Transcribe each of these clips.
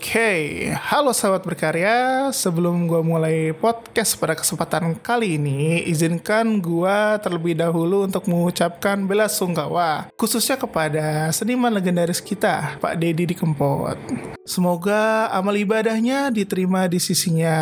Oke, halo sahabat berkarya. Sebelum gue mulai podcast pada kesempatan kali ini, izinkan gue terlebih dahulu untuk mengucapkan bela sungkawa, khususnya kepada seniman legendaris kita, Pak Dedi di Kempot. Semoga amal ibadahnya diterima di sisinya,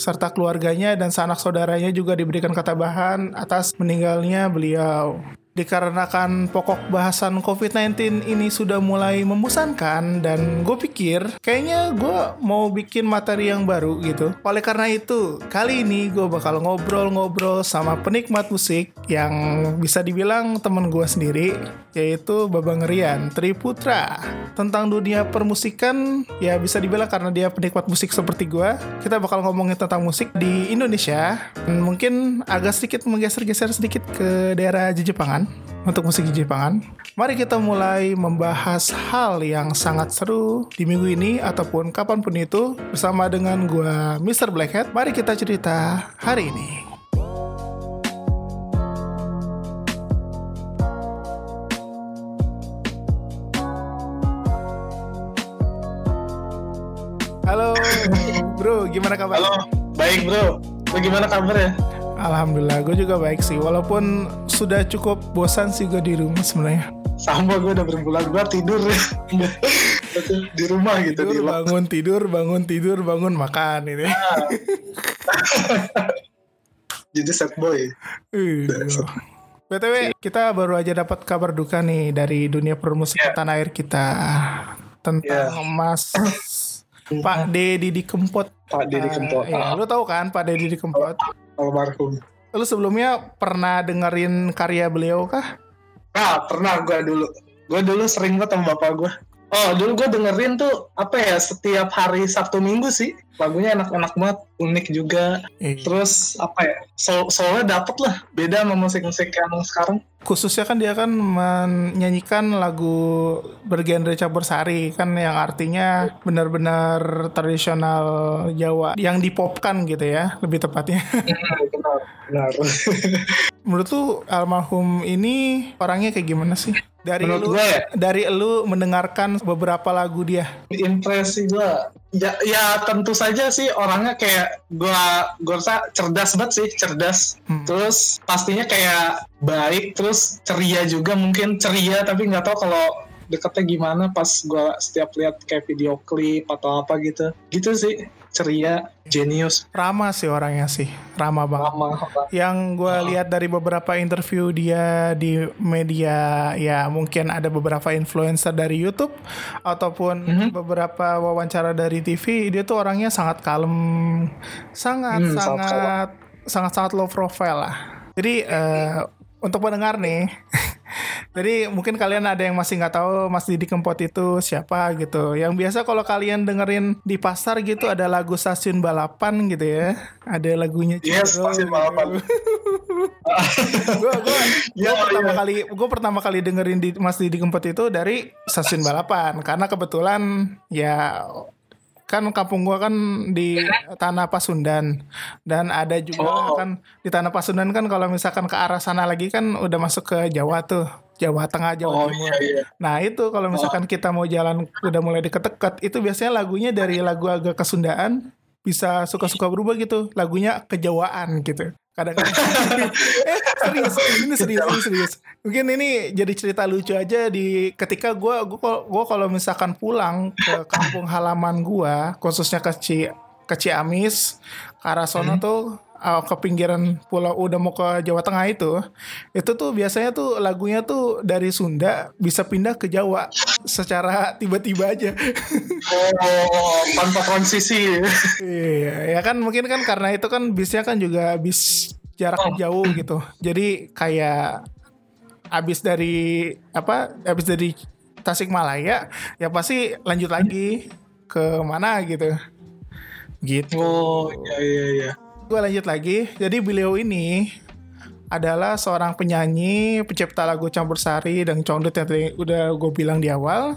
serta keluarganya dan sanak saudaranya juga diberikan ketabahan atas meninggalnya beliau dikarenakan pokok bahasan COVID-19 ini sudah mulai membosankan dan gue pikir kayaknya gue mau bikin materi yang baru gitu. Oleh karena itu, kali ini gue bakal ngobrol-ngobrol sama penikmat musik yang bisa dibilang temen gue sendiri, yaitu Babang Rian Triputra. Tentang dunia permusikan, ya bisa dibilang karena dia penikmat musik seperti gue, kita bakal ngomongin tentang musik di Indonesia. Mungkin agak sedikit menggeser-geser sedikit ke daerah Jepangan untuk musik Jepangan. Mari kita mulai membahas hal yang sangat seru di minggu ini ataupun kapan pun itu bersama dengan gua Mr. Blackhead. Mari kita cerita hari ini. Gimana kabar? Halo, baik bro. Lu gimana kabarnya? Alhamdulillah, gue juga baik sih. Walaupun sudah cukup bosan sih gue di rumah sebenarnya. Sama gue udah berbulan gue tidur di rumah gitu. Tidur, di bangun, tidur, bangun, tidur, bangun, makan ini. Jadi sad boy. Iya. BTW, kita baru aja dapat kabar duka nih dari dunia permusikan Yeah. tanah air kita tentang Mas Pak Dedi di Kempot. Pak Deddy Kempot. ya, lu tahu kan Pak Dedi di Kempot? Almarhum. Lu sebelumnya pernah dengerin karya beliau kah? Nah, pernah gue dulu. Gue dulu sering banget sama bapak gue. Oh, dulu gue dengerin tuh apa ya setiap hari Sabtu Minggu sih. Lagunya enak-enak banget, unik juga. Iya. Terus apa ya? Soul soulnya dapet lah. Beda sama musik-musik yang sekarang. Khususnya kan dia kan menyanyikan lagu bergenre campur sari kan yang artinya benar-benar tradisional Jawa yang dipopkan gitu ya lebih tepatnya. benar, benar. Menurut lu almarhum ini orangnya kayak gimana sih? Dari Menurut lu gue ya? dari lu mendengarkan beberapa lagu dia. impresi gue ya, ya tentu saja sih orangnya kayak gue gue rasa cerdas banget sih cerdas. Hmm. terus pastinya kayak baik terus ceria juga mungkin ceria tapi nggak tahu kalau deketnya gimana pas gue setiap lihat kayak video klip atau apa gitu. Gitu sih ceria genius Ramah sih orangnya sih, ramah banget. lama Yang gue lihat dari beberapa interview dia di media, ya mungkin ada beberapa influencer dari YouTube ataupun Mhm. beberapa wawancara dari TV, dia tuh orangnya sangat kalem, sangat Hmm, sangat sangat sangat sangat low profile lah. Jadi eh, untuk pendengar nih, jadi mungkin kalian ada yang masih nggak tahu Mas Didi Kempot itu siapa gitu. Yang biasa kalau kalian dengerin di pasar gitu ada lagu stasiun balapan gitu ya, ada lagunya Yes, Ciro Stasiun gitu. Balapan. gue gue Ya, pertama iya. kali gue pertama kali dengerin di Mas Didi Kempot itu dari stasiun balapan karena kebetulan ya kan kampung gua kan di tanah Pasundan. Dan ada juga Oh. kan di tanah Pasundan kan kalau misalkan ke arah sana lagi kan udah masuk ke Jawa tuh. Jawa Tengah Jawa oh Timur. iya iya. Nah itu kalau misalkan kita mau jalan udah mulai deket-deket itu biasanya lagunya dari lagu agak kesundaan bisa suka-suka berubah gitu. Lagunya kejawaan gitu. Kadang-kadang eh serius ini serius ini serius. Mungkin ini jadi cerita lucu aja di ketika gua gua gua kalau misalkan pulang ke kampung halaman gua khususnya ke Ci, ke Ciamis ke arah sono tuh uh, ke pinggiran pulau udah mau ke Jawa Tengah itu itu tuh biasanya tuh lagunya tuh dari Sunda bisa pindah ke Jawa secara tiba-tiba aja oh tanpa transisi Iya, ya kan mungkin kan karena itu kan bisnya kan juga bis jarak Oh. jauh gitu. Jadi kayak abis dari apa? Abis dari Tasikmalaya, ya pasti lanjut lagi ke mana gitu. Gitu. oh iya iya iya Gue lanjut lagi. Jadi beliau ini adalah seorang penyanyi, pencipta lagu campur sari dan congdut yang tadi udah gue bilang di awal.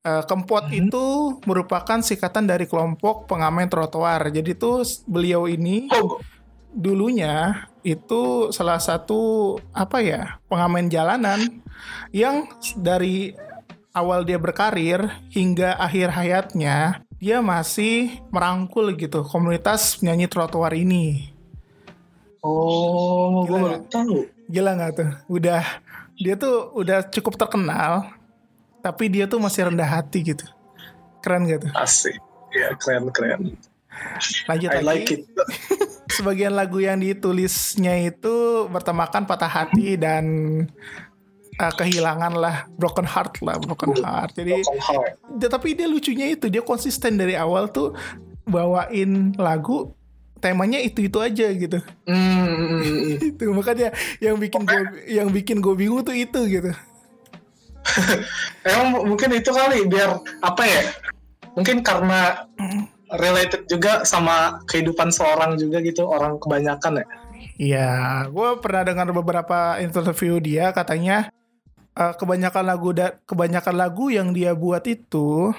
Eh, Kempot itu merupakan singkatan dari kelompok pengamen trotoar. Jadi tuh beliau ini oh dulunya itu salah satu apa ya pengamen jalanan yang dari awal dia berkarir hingga akhir hayatnya dia masih merangkul gitu komunitas penyanyi trotoar ini. Oh, gue baru tahu. Gila nggak tuh? Udah dia tuh udah cukup terkenal, tapi dia tuh masih rendah hati gitu. Keren gak tuh? Asik. Ya, keren keren. Lanjut I lagi. like it. Sebagian lagu yang ditulisnya itu bertemakan patah hati dan eh, kehilangan lah, broken heart lah, broken heart. Jadi Broken heart. dia- tapi dia lucunya itu dia konsisten dari awal tuh bawain lagu temanya itu itu aja gitu Hmm, hmm, hmm, hmm. itu makanya yang bikin gue yang bikin gue bingung tuh itu gitu Emang mungkin itu kali biar apa ya? Mungkin karena related juga sama kehidupan seorang juga gitu orang kebanyakan ya. Iya, gue pernah dengar beberapa interview dia katanya eh, kebanyakan lagu da- kebanyakan lagu yang dia buat itu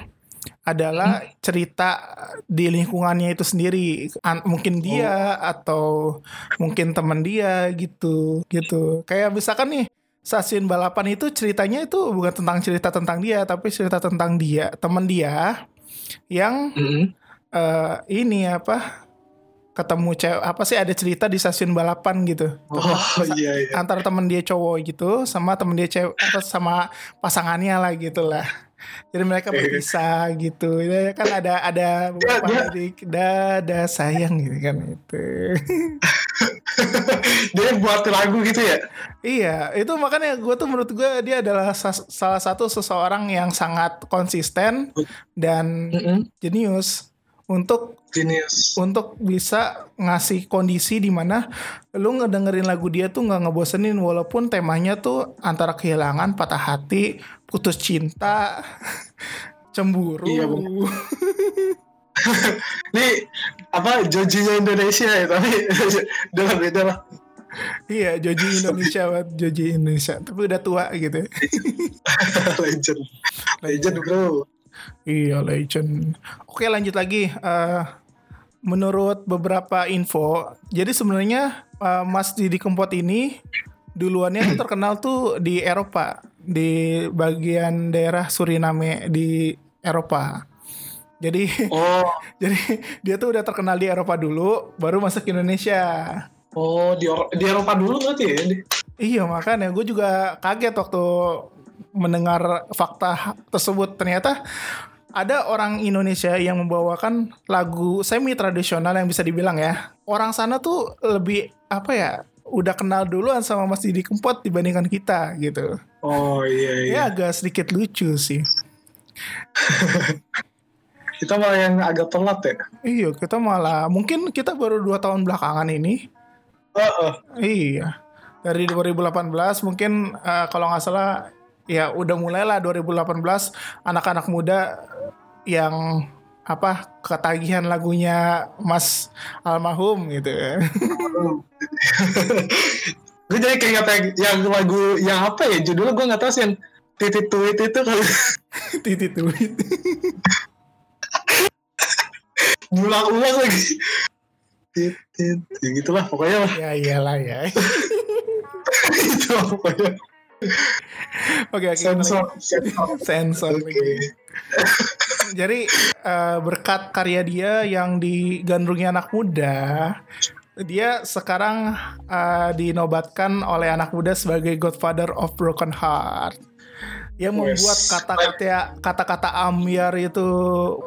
adalah cerita di lingkungannya itu sendiri. An- mungkin dia atau mungkin teman dia gitu, gitu. Kayak misalkan nih stasiun balapan itu ceritanya itu bukan tentang cerita tentang dia, tapi cerita tentang dia, teman dia yang Hmm. eh ini apa ketemu cewek apa sih ada cerita di stasiun balapan gitu. Oh iya iya. antara temen dia cowok gitu sama temen dia cewek apa sama pasangannya lah gitu lah. Jadi mereka berpisah gitu. Ya kan ada ada beberapa dia- lirik dada sayang gitu kan itu. Dia buat lagu gitu ya. iya itu makanya gue tuh menurut gue dia adalah salah satu seseorang yang sangat konsisten dan Mm-mm. jenius untuk Genius. untuk bisa ngasih kondisi di mana lu ngedengerin lagu dia tuh nggak ngebosenin walaupun temanya tuh antara kehilangan, patah hati, putus cinta, cemburu. Iya, Ini apa Jojinya Indonesia ya tapi udah beda lah. iya, Joji Indonesia banget, Joji Indonesia. Tapi udah tua gitu. Legend. Legend bro. Iya, legend. Oke, lanjut lagi. Eh, menurut beberapa info, jadi sebenarnya eh, Mas Didi Kempot ini duluannya tuh terkenal tuh di Eropa, di bagian daerah Suriname di Eropa. Jadi Oh, jadi dia tuh udah terkenal di Eropa dulu, baru masuk ke Indonesia. oh di, di Eropa dulu berarti ya? Iya makanya gue juga kaget waktu mendengar fakta tersebut ternyata ada orang Indonesia yang membawakan lagu semi tradisional yang bisa dibilang ya orang sana tuh lebih apa ya udah kenal duluan sama Mas Didi Kempot dibandingkan kita gitu Oh iya iya. ya agak sedikit lucu sih Kita malah yang agak telat ya. iya kita malah mungkin kita baru dua tahun belakangan ini Heeh. Iya. Dari 2018 mungkin eh, kalau nggak salah ya udah mulailah 2018 anak-anak muda yang apa ketagihan lagunya Mas almarhum gitu ya. gue jadi keinget yang, yang lagu yang apa ya judulnya gue nggak tahu sih yang titit tweet itu kali Titit tweet. ulang-ulang lagi titit ya gitulah pokoknya lah ya iyalah ya. itu pokoknya Oke oke. sensor sensor Sensor lagi. Jadi eh, berkat karya dia yang digandrungi anak muda, dia sekarang eh, dinobatkan oleh anak muda sebagai Godfather of Broken Heart. Yang membuat kata-kata kata-kata ambiar itu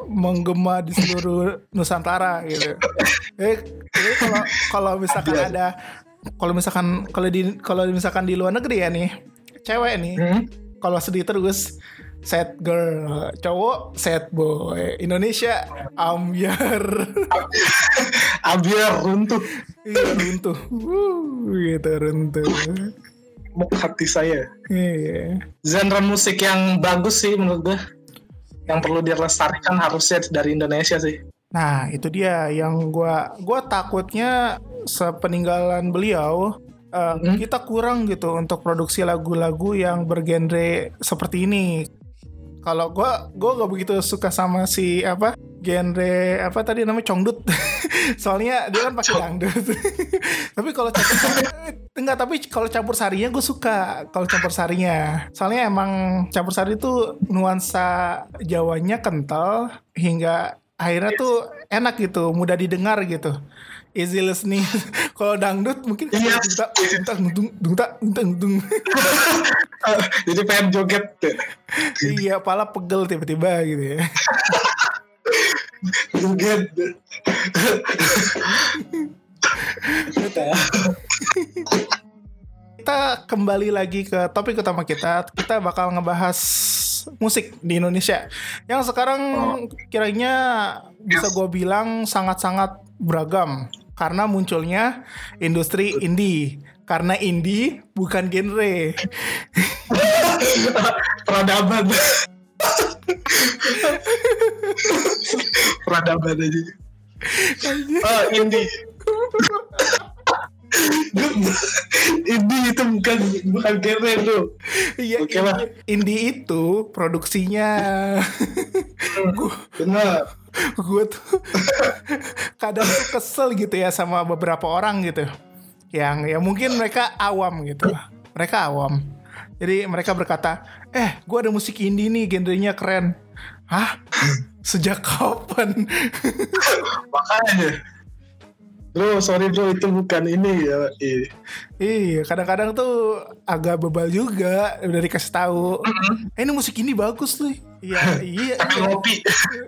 menggema di seluruh Nusantara gitu. Jadi, jadi kalau kalau misalkan Ambiar. ada kalau misalkan kalau di kalau misalkan di luar negeri ya nih, cewek nih. Hmm? kalau sedih terus sad girl cowok sad boy Indonesia ambiar Abiar runtuh. Iya runtuh. Wuh, gitu runtuh. Mau hati saya. Iya. Genre musik yang bagus sih menurut gue yang perlu dilestarikan harusnya dari Indonesia sih. Nah itu dia yang gua gua takutnya sepeninggalan beliau eh, Hmm. kita kurang gitu untuk produksi lagu-lagu yang bergenre seperti ini. Kalau gua gua gak begitu suka sama si apa genre apa tadi namanya congdut soalnya dia kan pakai dangdut. Tapi kalau campur enggak tapi kalau campur sarinya gue suka kalau campur sarinya. Soalnya emang campur sari itu nuansa Jawanya kental hingga akhirnya tuh enak gitu mudah didengar gitu easy listening. Kalau dangdut mungkin Iya. dung dung dung dung dung dung Jadi pengen joget. Iya pala pegel tiba-tiba gitu ya. Joget. kita kembali lagi ke topik utama kita. Kita bakal ngebahas musik di Indonesia. Yang sekarang kiranya bisa gue bilang sangat-sangat beragam. Karena munculnya industri indie. Karena indie bukan genre. Peradaban. Peradaban aja. Oh, indie. indie itu bukan bukan genre tuh. Iya, Oke lah. indie itu produksinya Benar. gue tuh kadang tuh kesel gitu ya sama beberapa orang gitu yang ya mungkin mereka awam gitu mereka awam jadi mereka berkata eh gue ada musik indie nih genrenya keren hah sejak kapan Makanya. Bro, sorry bro, itu bukan ini ya. Iya. iya kadang-kadang tuh agak bebal juga udah dikasih tahu eh ini musik ini bagus tuh iya iya Sambil iya. ngopi.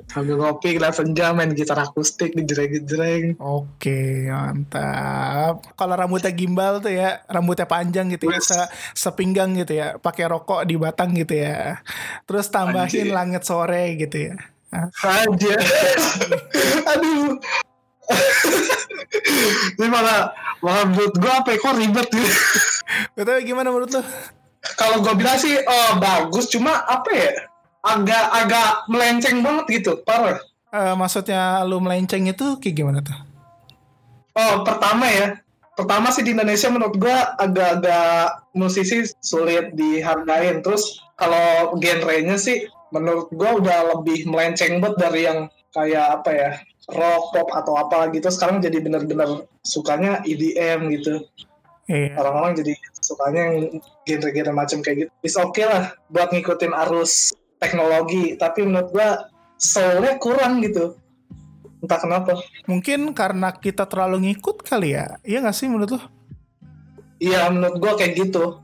Sambil ngopi, kelas senja, main gitar akustik, dijreng-jreng. Oke, mantap. Kalau rambutnya gimbal tuh ya, rambutnya panjang gitu ya, se sepinggang gitu ya, pakai rokok di batang gitu ya. Terus tambahin Anjir. langit sore gitu ya. Aja. Aduh. Ini malah, malah menurut gue apa ya, kok ribet gitu. Betul gimana menurut lo? Kalau gue bilang sih, oh bagus, cuma apa ya, agak agak melenceng banget gitu, parah. Eh, maksudnya lu melenceng itu kayak gimana tuh? Oh, pertama ya. Pertama sih di Indonesia menurut gua agak-agak musisi sulit dihargain. Terus kalau genrenya sih menurut gua udah lebih melenceng banget dari yang kayak apa ya rock pop atau apa gitu. Sekarang jadi bener-bener sukanya EDM gitu. Iya. Orang-orang jadi sukanya yang genre-genre macam kayak gitu. Is oke lah buat ngikutin arus teknologi. Tapi menurut gua soulnya kurang gitu. Entah kenapa. Mungkin karena kita terlalu ngikut kali ya. Iya gak sih menurut lo? Iya menurut gua kayak gitu.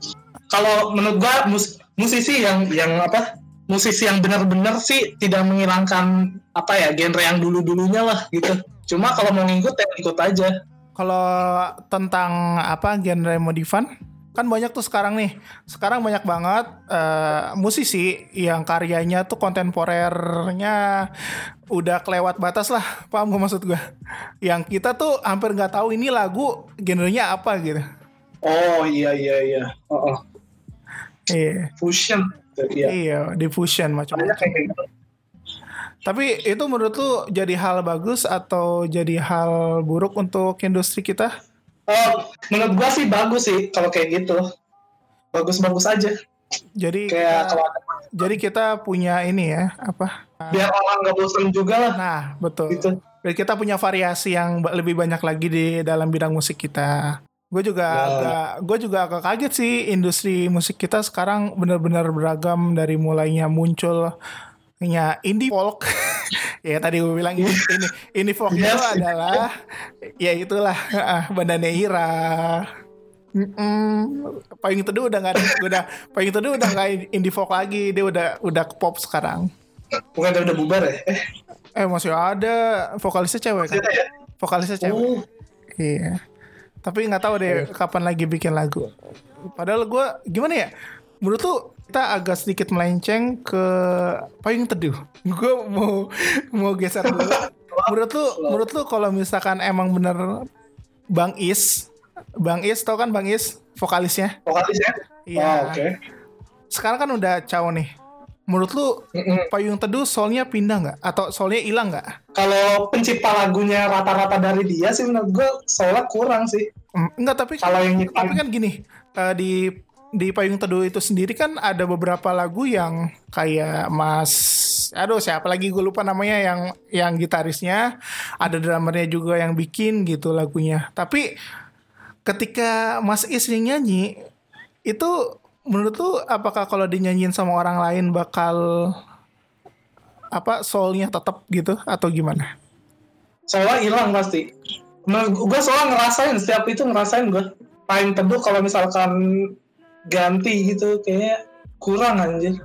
Kalau menurut gua mus- musisi yang yang apa? Musisi yang benar-benar sih tidak menghilangkan apa ya genre yang dulu-dulunya lah gitu. Cuma kalau mau ngikut ya ikut aja. Kalau tentang apa genre modifan kan banyak tuh sekarang nih sekarang banyak banget eh, musisi yang karyanya tuh kontemporernya udah kelewat batas lah paham gak maksud gue yang kita tuh hampir nggak tahu ini lagu genrenya apa gitu Oh iya iya iya. Oh, oh. iya fusion. Iya. iya diffusion macam-macam gitu. tapi itu menurut lu jadi hal bagus atau jadi hal buruk untuk industri kita Oh, menurut gua sih bagus sih kalau kayak gitu. Bagus-bagus aja. jadi Kayak kita- kalau ada jadi kita punya ini ya apa biar orang nggak bosan juga lah Nah, betul. gitu. Dan kita punya variasi yang lebih banyak lagi di dalam bidang musik kita. Gue juga Ya. agak, gue juga agak kaget sih industri musik kita sekarang benar-benar beragam dari mulainya munculnya indie folk. ya tadi gue bilang ini ini indie folk itu Yes. adalah ya itulah ah, Banda Neira. Mm-mm. Payung teduh udah nggak ada, udah payung teduh udah nggak indie folk lagi, dia udah udah ke pop sekarang. Bukan udah bubar ya? Eh, masih ada vokalisnya cewek kan? ya? Vokalisnya cewek. Oh, Iya. Tapi nggak tahu deh kapan lagi bikin lagu. Padahal gue gimana ya? Menurut tuh kita agak sedikit melenceng ke payung teduh. Gue mau mau geser dulu. Menurut lu, menurut lu kalau misalkan emang bener Bang Is, Bang Is tau kan Bang Is vokalisnya? vokalis ya? Iya. Oh, oke. Sekarang kan udah caw nih. Menurut lu Mm-mm. payung teduh soulnya pindah nggak? Atau soulnya hilang nggak? Kalau pencipta lagunya rata-rata dari dia sih menurut gue soalnya kurang sih. Enggak tapi Kalau yang nyiptain tapi kan gini eh, di di payung teduh itu sendiri kan ada beberapa lagu yang kayak Mas aduh siapa lagi gue lupa namanya yang yang gitarisnya ada drummernya juga yang bikin gitu lagunya tapi ketika Mas Is yang nyanyi itu menurut tuh apakah kalau dinyanyiin sama orang lain bakal apa soulnya tetap gitu atau gimana? Soalnya hilang pasti. Menurut gue soalnya ngerasain setiap itu ngerasain gue. Paling teduh kalau misalkan ganti gitu kayaknya kurang anjir.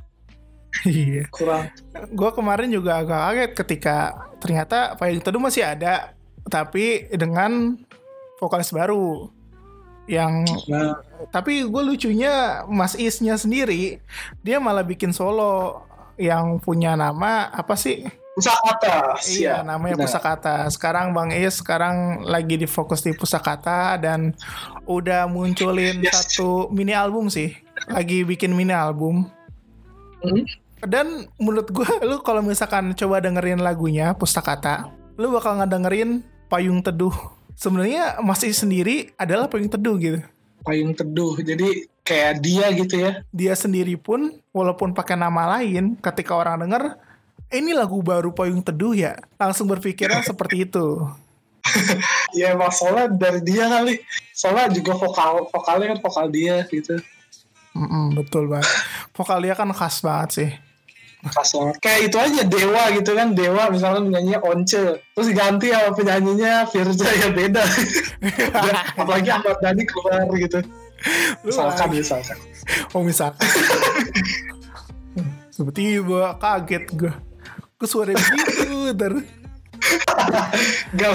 Iya. Kurang. Gue kemarin juga agak kaget ketika ternyata payung teduh masih ada, tapi dengan vokalis baru yang Nah, tapi gue lucunya Mas Isnya sendiri dia malah bikin solo yang punya nama apa sih pusakata. Iya, Siap. namanya Nah, Pusakata. Sekarang Bang Is sekarang lagi di fokus di Pusakata dan udah munculin Yes. satu mini album sih. Lagi bikin mini album. Hmm. Dan menurut gua lu kalau misalkan coba dengerin lagunya Pusakata, lu bakal ngedengerin Payung Teduh. Sebenarnya Mas Is sendiri adalah Payung Teduh gitu. Payung teduh. Jadi kayak dia gitu ya. Dia sendiri pun walaupun pakai nama lain, ketika orang denger "Eh, ini lagu baru Payung Teduh ya, langsung berpikiran seperti itu. Ya emang soalnya dari dia kali. Soalnya juga vokal vokalnya kan vokal dia gitu. Mm-mm, betul banget. Vokal dia kan khas banget sih. Banget. Kayak itu aja Dewa gitu kan. Dewa misalnya penyanyinya Once. Terus diganti sama penyanyinya Firza ya beda. Dan Apalagi Ahmad Dhani keluar gitu. Misalkan misalkan. Oh misalkan. Tiba-tiba kaget gue. Gue suara begitu. Ter. Gak.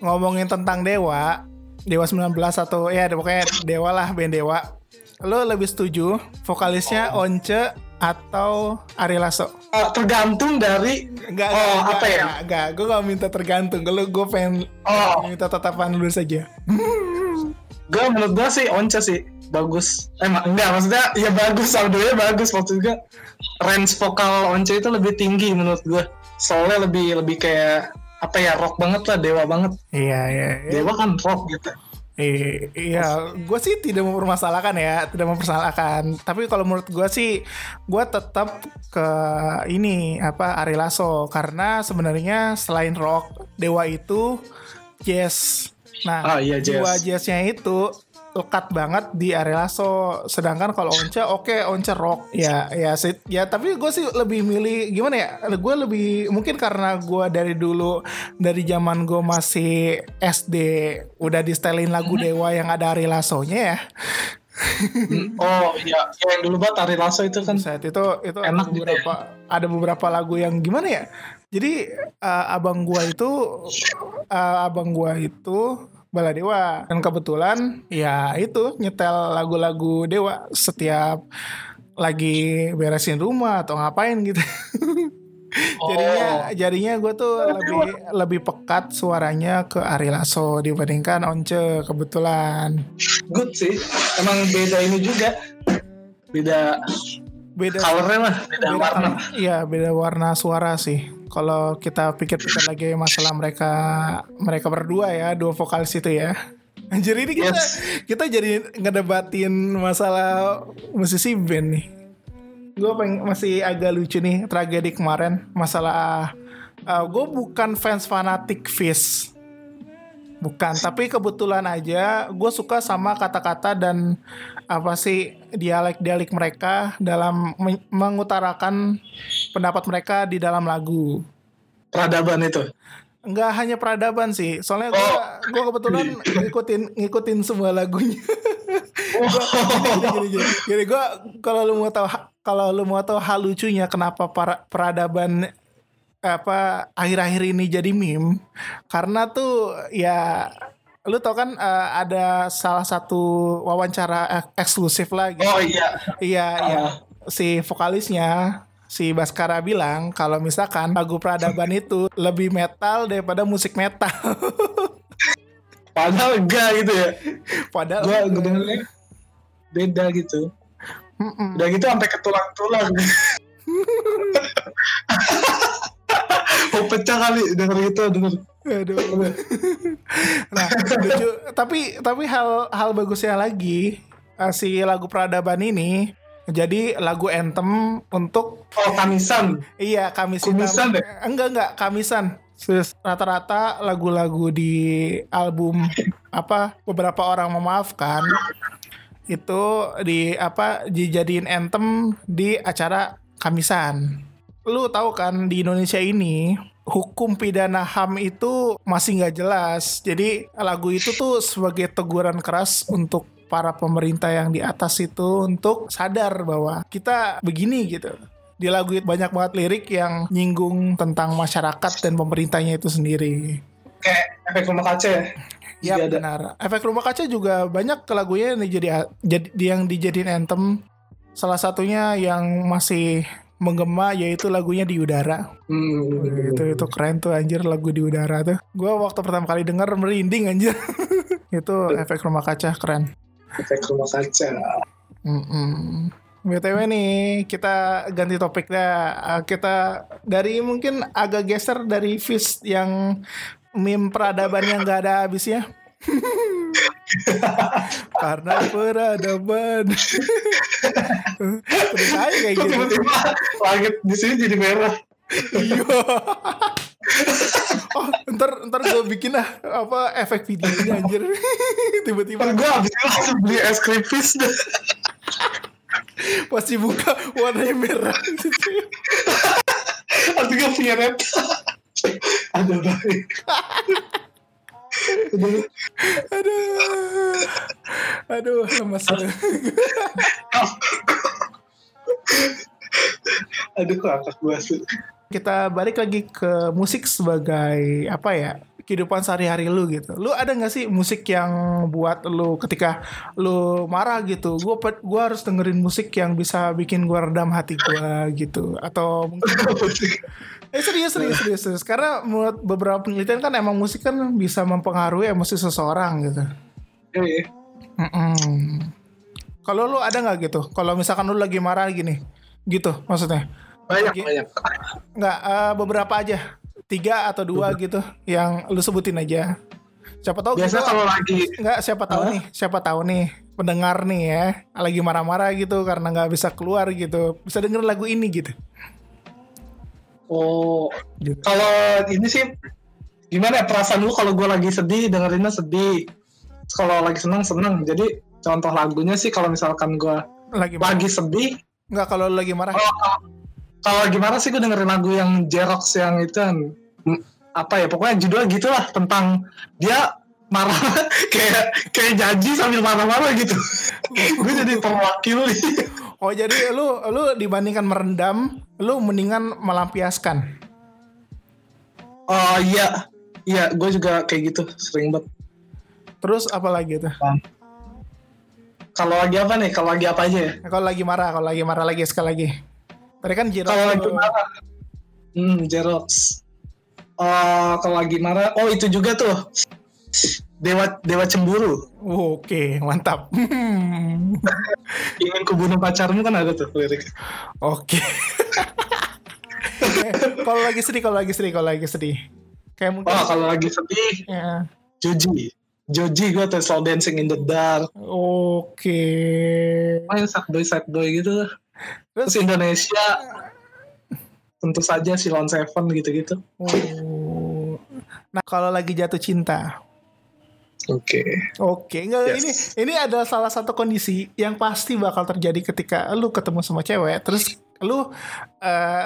Ngomongin tentang Dewa. Dewa 19 atau ya pokoknya Dewa lah band Dewa. Lo lebih setuju vokalisnya Once atau Ari Lasso? Ah, tergantung dari Enggak, Oh, enggak, apa ya? Enggak, enggak. gue gak minta tergantung. Kalau gue pengen oh minta tatapan dulu saja. gue menurut gue sih Once sih bagus emang enggak maksudnya ya bagus audionya bagus maksud gue range vokal Once itu lebih tinggi menurut gue soalnya lebih lebih kayak apa ya rock banget lah dewa banget Iya, iya. iya. dewa kan rock gitu Iya, gue sih tidak mempermasalahkan ya, tidak mempermasalahkan. Tapi kalau menurut gue sih, gue tetap ke ini apa Ari Lasso karena sebenarnya selain rock, Dewa itu jazz. Nah, Ah, iya, jazz. jiwa jazznya itu lekat banget di Ari Lasso. Sedangkan kalau Once, oke Once rock. Ya, ya, sih- ya. Tapi gue sih lebih milih gimana ya? Gue lebih mungkin karena gue dari dulu dari zaman gue masih SD udah di setelin lagu Dewa yang ada Ari Lasso-nya ya. oh iya ya, yang dulu banget Ari Lasso itu kan Saat itu itu ada Enak gitu beberapa ada beberapa lagu yang gimana ya? Jadi eh, abang gua itu eh, abang gua itu Bala Dewa dan kebetulan ya itu nyetel lagu-lagu Dewa setiap lagi beresin rumah atau ngapain gitu. jadinya jadinya gue tuh lebih lebih pekat suaranya ke Ari Lasso dibandingkan Once kebetulan. good sih emang beda ini juga beda Beda colornya lah beda, beda warna Iya beda warna suara sih. Kalau kita pikir-pikir lagi masalah mereka mereka berdua ya dua vokalis itu ya. Anjir ini kita Yes. kita jadi ngedebatin masalah musisi band nih. Gue masih agak lucu nih tragedi kemarin masalah. gue bukan fans fanatik Fish. Bukan, tapi kebetulan aja gue suka sama kata-kata dan apa sih dialek-dialek mereka dalam men- mengutarakan pendapat mereka di dalam lagu. peradaban itu Enggak hanya peradaban sih, soalnya gue Oh. gue kebetulan ngikutin ngikutin semua lagunya. Gini, gini, gini. Jadi gue kalau lu mau tahu kalau lu mau tahu hal lucunya kenapa para peradaban apa akhir-akhir ini jadi meme karena tuh ya lu tau kan eh, ada salah satu wawancara ek- eksklusif lah gitu. oh iya Iya, iya. Ah. Si vokalisnya si Baskara bilang kalau misalkan lagu peradaban itu lebih metal daripada musik metal. padahal enggak gitu ya Padahal gua dengernya beda gitu Mm-mm. udah gitu sampai ke tulang-tulang pecah kali denger gitu denger Aduh. nah, lucu. Tapi tapi hal hal bagusnya lagi eh, si lagu peradaban ini jadi lagu anthem untuk oh kamisan iya Kamis Kumisan Hitam. deh? Enggak enggak Kamisan. Rata-rata lagu-lagu di album apa beberapa orang memaafkan itu di apa dijadiin anthem di acara Kamisan. lu tahu kan di Indonesia ini hukum pidana HAM itu masih nggak jelas. Jadi lagu itu tuh sebagai teguran keras untuk para pemerintah yang di atas itu untuk sadar bahwa kita begini gitu. Di lagu itu banyak banget lirik yang nyinggung tentang masyarakat dan pemerintahnya itu sendiri. Kayak efek rumah kaca ya. Ya Iya, benar. Efek rumah kaca juga banyak ke lagunya yang dijadi jadi yang dijadiin anthem. Salah satunya yang masih menggema yaitu lagunya di udara. Hmm. itu itu keren tuh anjir lagu di udara tuh. Gua waktu pertama kali denger merinding anjir. itu efek rumah kaca keren. Efek rumah kaca. Mm-mm. BTW nih kita ganti topik dah. Uh, Kita dari mungkin agak geser dari Fish yang meme peradaban yang gak ada habisnya. Karena peradaban. Terus aja kayak gitu. tiba-tiba langit di sini jadi merah. Iya. oh, ntar ntar gue bikin lah apa efek videonya anjir. Tiba-tiba Kan gue abis itu langsung beli es krim fish dah. pas dibuka warnanya merah. Artinya punya. Aduh baik. Aduh. Aduh. Aduh, lemas. Aduh kok akak gue. Kita balik lagi ke musik sebagai apa ya? Kehidupan sehari-hari lu gitu. Lu ada nggak sih musik yang buat lu ketika lu marah gitu? Gua pe- gua harus dengerin musik yang bisa bikin gua redam hati gua gitu. Atau mungkin Eh serius serius serius serius karena menurut beberapa penelitian kan emang musik kan bisa mempengaruhi emosi seseorang gitu. Iya, Mm-mm. Kalau lu ada nggak gitu? Kalau misalkan lu lagi marah gini, gitu maksudnya? Banyak Oke. banyak. Nggak eh, beberapa aja, tiga atau dua gitu yang lu sebutin aja. Siapa tahu Biasa kita- kalau lagi nggak siapa tahu Hah? nih, siapa tahu nih pendengar nih ya lagi marah-marah gitu karena nggak bisa keluar gitu, bisa denger lagu ini gitu. oh Gitu. kalau ini sih gimana ya perasaan lu kalau gue lagi sedih dengerinnya sedih. Kalau lagi senang senang. Jadi contoh lagunya sih kalau misalkan gue Lagi marah. lagi sedih Nggak kalau lagi marah. Oh, kalau- gimana sih gue dengerin lagu yang Jerox yang itu kan apa ya pokoknya judulnya gitulah tentang dia marah kayak kayak janji sambil marah-marah gitu. Gue jadi perwakili Oh jadi lu lu dibandingkan merendam, lu mendingan melampiaskan. oh iya. Iya gue juga kayak gitu sering banget. Terus apa lagi tuh? kalau lagi apa nih? Kalau lagi apa aja ya? Kalau lagi marah, kalau lagi marah lagi sekali lagi. Tadi kan Jiro. kalau lagi marah hmm Jerox Oh, kalau lagi marah oh itu juga tuh dewa dewa cemburu Oke, mantap. ingin kubunuh pacarmu kan ada tuh lirik Oke. Eh, kalau lagi sedih, kalau lagi sedih, kalau lagi sedih. Kayak mungkin oh kalau lagi sedih ya. Joji Joji gue tuh Slow Dancing in the Dark Oke. main sad boy sad boy gitu lah terus Indonesia tentu saja si Lon Seven gitu-gitu Oh. Nah, kalau lagi jatuh cinta. oke Oke, enggak Yes. ini ini ada salah satu kondisi yang pasti bakal terjadi ketika lu ketemu sama cewek terus lu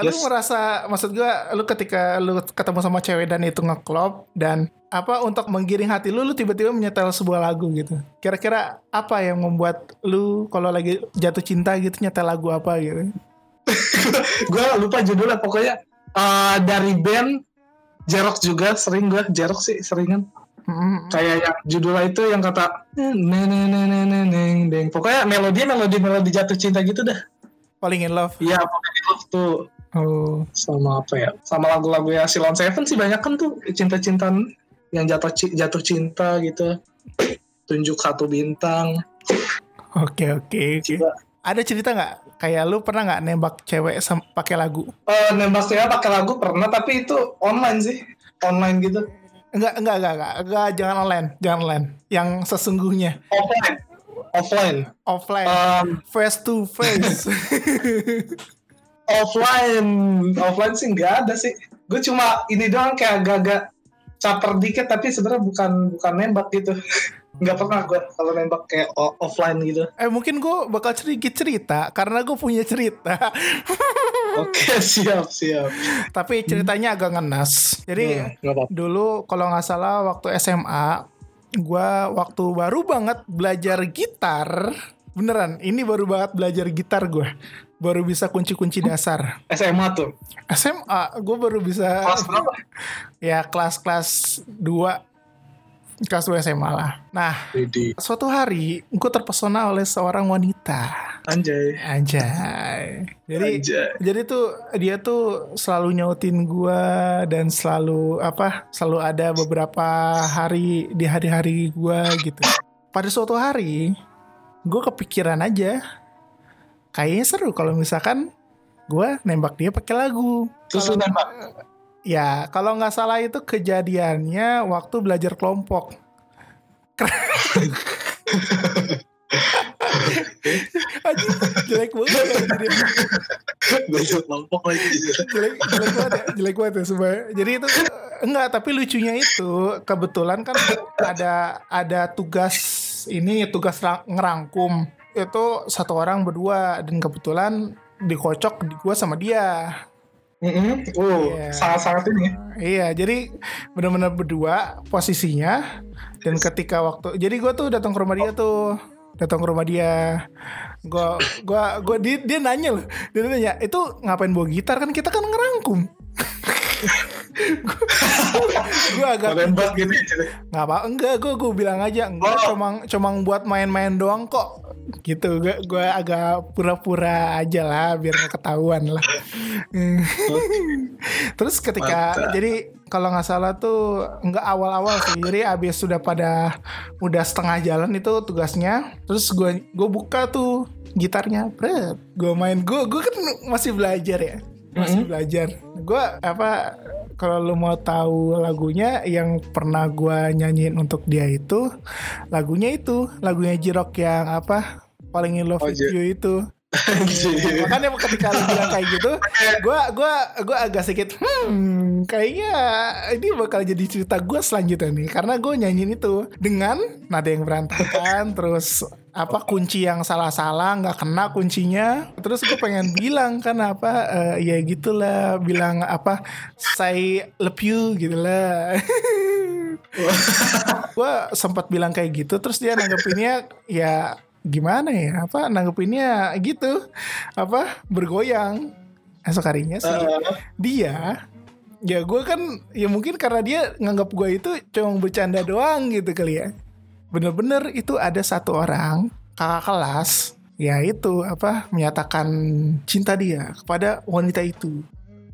lu Yes. merasa maksud gua lu ketika lu ketemu sama cewek dan itu ngeklop dan apa untuk menggiring hati lu lu tiba-tiba menyetel sebuah lagu gitu. Kira-kira apa yang membuat lu kalau lagi jatuh cinta gitu nyetel lagu apa gitu? gue lupa judulnya pokoknya eh, dari band Jerox juga sering gue Jerox sih seringan Mm, kayak yang judulnya itu yang kata neng neng neng neng neng pokoknya melodi melodi melodi jatuh cinta gitu dah falling in love. iya pokoknya love tuh Oh. sama apa ya sama lagu-lagu ya Silon Seven sih banyak kan tuh cinta-cintaan yang jatuh jatuh cinta gitu tunjuk satu bintang Oke, oke, oke. Ada cerita nggak? Kayak lu pernah nggak nembak cewek pakai lagu? Eh nembak cewek pakai lagu pernah tapi itu online sih online gitu Enggak, enggak, enggak, enggak, enggak, jangan online, jangan online. Yang sesungguhnya offline offline offline, Em, face to face. offline offline sih nggak ada sih gue cuma ini doang kayak agak-agak caper dikit tapi sebenarnya bukan bukan nembak gitu nggak pernah gue kalau nembak kayak offline gitu. Eh mungkin gue bakal sedikit cerita karena gue punya cerita. Oke siap siap. Tapi ceritanya agak ngenas. Jadi Hmm, dulu kalau nggak salah waktu SMA, gue waktu baru banget belajar gitar. Beneran, ini baru banget belajar gitar gue. Baru bisa kunci-kunci dasar. SMA tuh. SMA, gue baru bisa Kelas berapa? ya kelas-kelas 2 kelas 2 SMA lah. Nah, Jadi suatu hari gue terpesona oleh seorang wanita. anjay. Anjay. Jadi Anjay. jadi tuh dia tuh selalu nyautin gua dan selalu apa? Selalu ada beberapa hari di hari-hari gua gitu. Pada suatu hari gue kepikiran aja kayaknya seru kalau misalkan gua nembak dia pakai lagu. Terus lu nembak? Ya, kalau nggak salah itu kejadiannya waktu belajar kelompok. Anjing, jelek banget ya, jadi. Belajar kelompok lagi jelek, jelek banget ya, jelek banget ya semua. Jadi itu enggak, tapi lucunya itu kebetulan kan ada ada tugas ini tugas ra- ngerangkum itu satu orang berdua dan kebetulan dikocok di gua sama dia. Mm-mm. Oh, Iya. sangat-sangat ini. ya. Iya, jadi benar-benar berdua posisinya dan ketika waktu jadi gue tuh datang ke rumah dia tuh datang ke rumah dia gue gua gua dia, dia nanya loh dia nanya itu ngapain bawa gitar kan kita kan ngerangkum gue agak Mau nembak gitu. nggak apa enggak gue gue bilang aja enggak Oh. cuma cuma buat main-main doang kok gitu gue gue agak pura-pura aja lah biar nggak ketahuan lah terus ketika Mantap. jadi kalau nggak salah tuh enggak awal-awal sih jadi abis sudah pada udah setengah jalan itu tugasnya terus gue gue buka tuh gitarnya bret gue main gue gue kan masih belajar ya masih belajar gue apa kalau lu mau tahu lagunya yang pernah gue nyanyiin untuk dia itu lagunya itu. Lagunya Jirok yang apa? Paling in love Oh, with you itu. Makanya ketika lu bilang kayak gitu gue gua gua agak sedikit hmm kayaknya ini bakal jadi cerita gue selanjutnya nih. Karena gue nyanyiin itu dengan nada yang berantakan terus apa kunci yang salah-salah nggak kena kuncinya? Terus gue pengen bilang kan apa eh, ya gitulah bilang apa say love you gitu lah gue sempat bilang kayak gitu terus dia nanggepinnya ya gimana ya apa nanggepinnya gitu apa bergoyang. Esok harinya sih Eh, dia ya gue kan ya mungkin karena dia nganggap gue itu cuma bercanda doang gitu kali ya bener-bener itu ada satu orang kakak kelas ya itu apa menyatakan cinta dia kepada wanita itu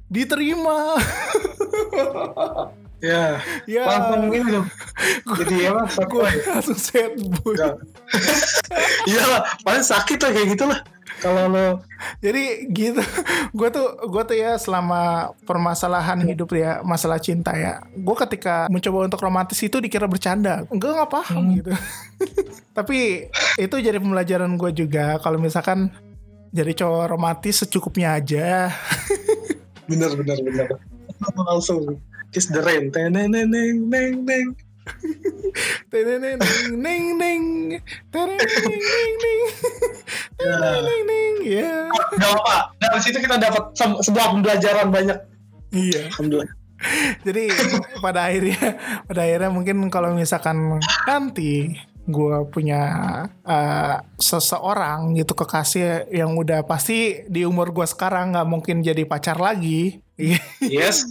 diterima ya, ya langsung ini dong. Jadi ya mas, gue langsung set boy. Iya lah, paling sakit lah kayak gitu lah. Kalau lo Jadi gitu, gue tuh gue tuh ya selama permasalahan hidup ya, masalah cinta ya, gue ketika mencoba untuk romantis itu dikira bercanda, enggak nggak paham gitu. Tapi itu jadi pembelajaran gue juga kalau misalkan jadi cowok romantis secukupnya aja. bener bener bener. Langsung kiss the rain. Neng neng neng neng Teneng neng neng teneng neng neng neng teneng neng ya. Gak apa dari situ kita dapat sebuah pembelajaran banyak Iya. alhamdulillah Jadi pada akhirnya pada akhirnya mungkin kalau misalkan nanti gue punya eh, seseorang gitu kekasih yang udah pasti di umur gue sekarang nggak mungkin jadi pacar lagi. Yes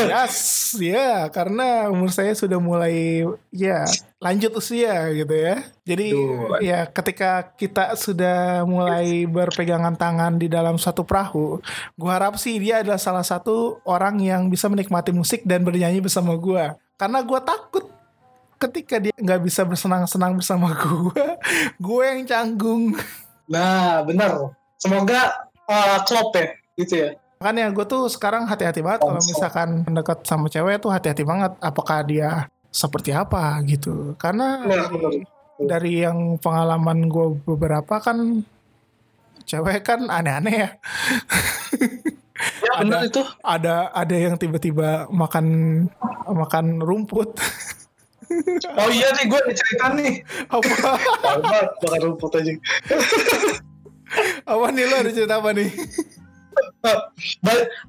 yes, ya karena umur saya sudah mulai ya lanjut usia gitu ya. Jadi Betul. ya ketika kita sudah mulai berpegangan tangan di dalam satu perahu, gua harap sih dia adalah salah satu orang yang bisa menikmati musik dan bernyanyi bersama gua. Karena gua takut ketika dia nggak bisa bersenang-senang bersama gua, gue yang canggung. nah bener semoga uh, klop ya gitu ya Makanya gue tuh sekarang hati-hati banget kalau misalkan mendekat sama cewek tuh hati-hati banget apakah dia seperti apa gitu. Karena Benar, dari, yang pengalaman gue beberapa kan cewek kan aneh-aneh ya. ya itu Ada ada yang tiba-tiba makan makan rumput. Oh iya nih gue cerita nih. apa? Bakal rumput aja. Apa nih lo ada cerita apa nih?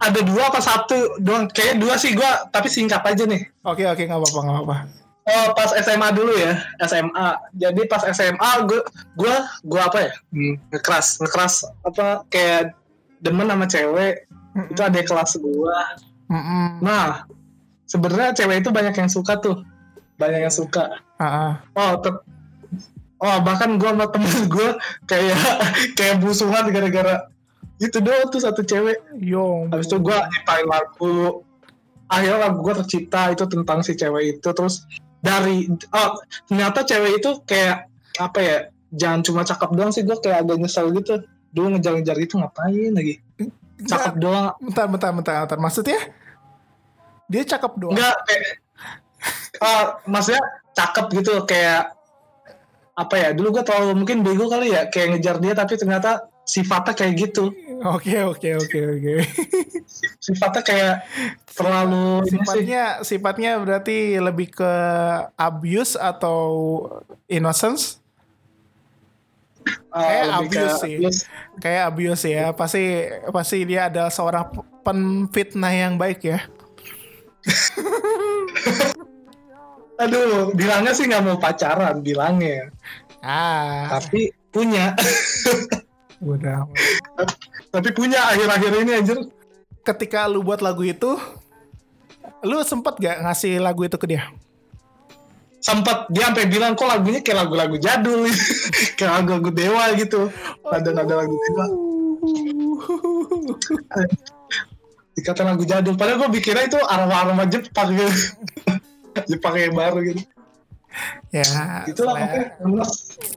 Ada dua apa satu doang? Kayaknya dua sih gue, tapi singkat aja nih. Oke oke nggak apa-apa nggak apa-apa. Oh pas SMA dulu ya, SMA. Jadi pas SMA gue gue gue apa ya? Hmm, ngekeras, ngekeras apa kayak demen sama cewek. Itu ada kelas gue. Mm-mm. Nah, sebenarnya cewek itu banyak yang suka tuh. Banyak yang suka. Ah. Oh, te- oh bahkan gue sama temen gue kayak kayak busuhan gara-gara itu doang tuh satu cewek. Yo. Habis itu gue nyiptain lagu. Akhirnya lagu gue tercipta itu tentang si cewek itu. Terus dari oh ternyata cewek itu kayak apa ya? Jangan cuma cakep doang sih gue kayak agak nyesel gitu. Dulu ngejar-ngejar gitu ngapain lagi? Cakep doang. Bentar, bentar, bentar, bentar. Maksudnya? Dia cakep doang. Enggak kayak oh, maksudnya cakep gitu kayak apa ya? Dulu gue terlalu mungkin bego kali ya kayak ngejar dia tapi ternyata sifatnya kayak gitu. Oke, oke, oke, oke. Sifatnya kayak terlalu sih. Sifatnya, sifatnya berarti lebih ke abuse atau innocence? uh, kayak abuse sih. abuse. Kayak abuse ya. Pasti, pasti dia adalah seorang penfitnah yang baik ya. Aduh, bilangnya sih nggak mau pacaran, bilangnya. Ah, Tapi punya, udah. tapi punya akhir-akhir ini anjir. Ketika lu buat lagu itu, lu sempet gak ngasih lagu itu ke dia? Sempat dia sampai bilang kok lagunya kayak lagu-lagu jadul, kayak lagu-lagu dewa gitu. Nada-nada lagu dewa. Dikata lagu jadul. Padahal gue pikirnya itu aroma-aroma Jepang gitu. Jepang yang baru gitu. Ya, Itulah selera- makanya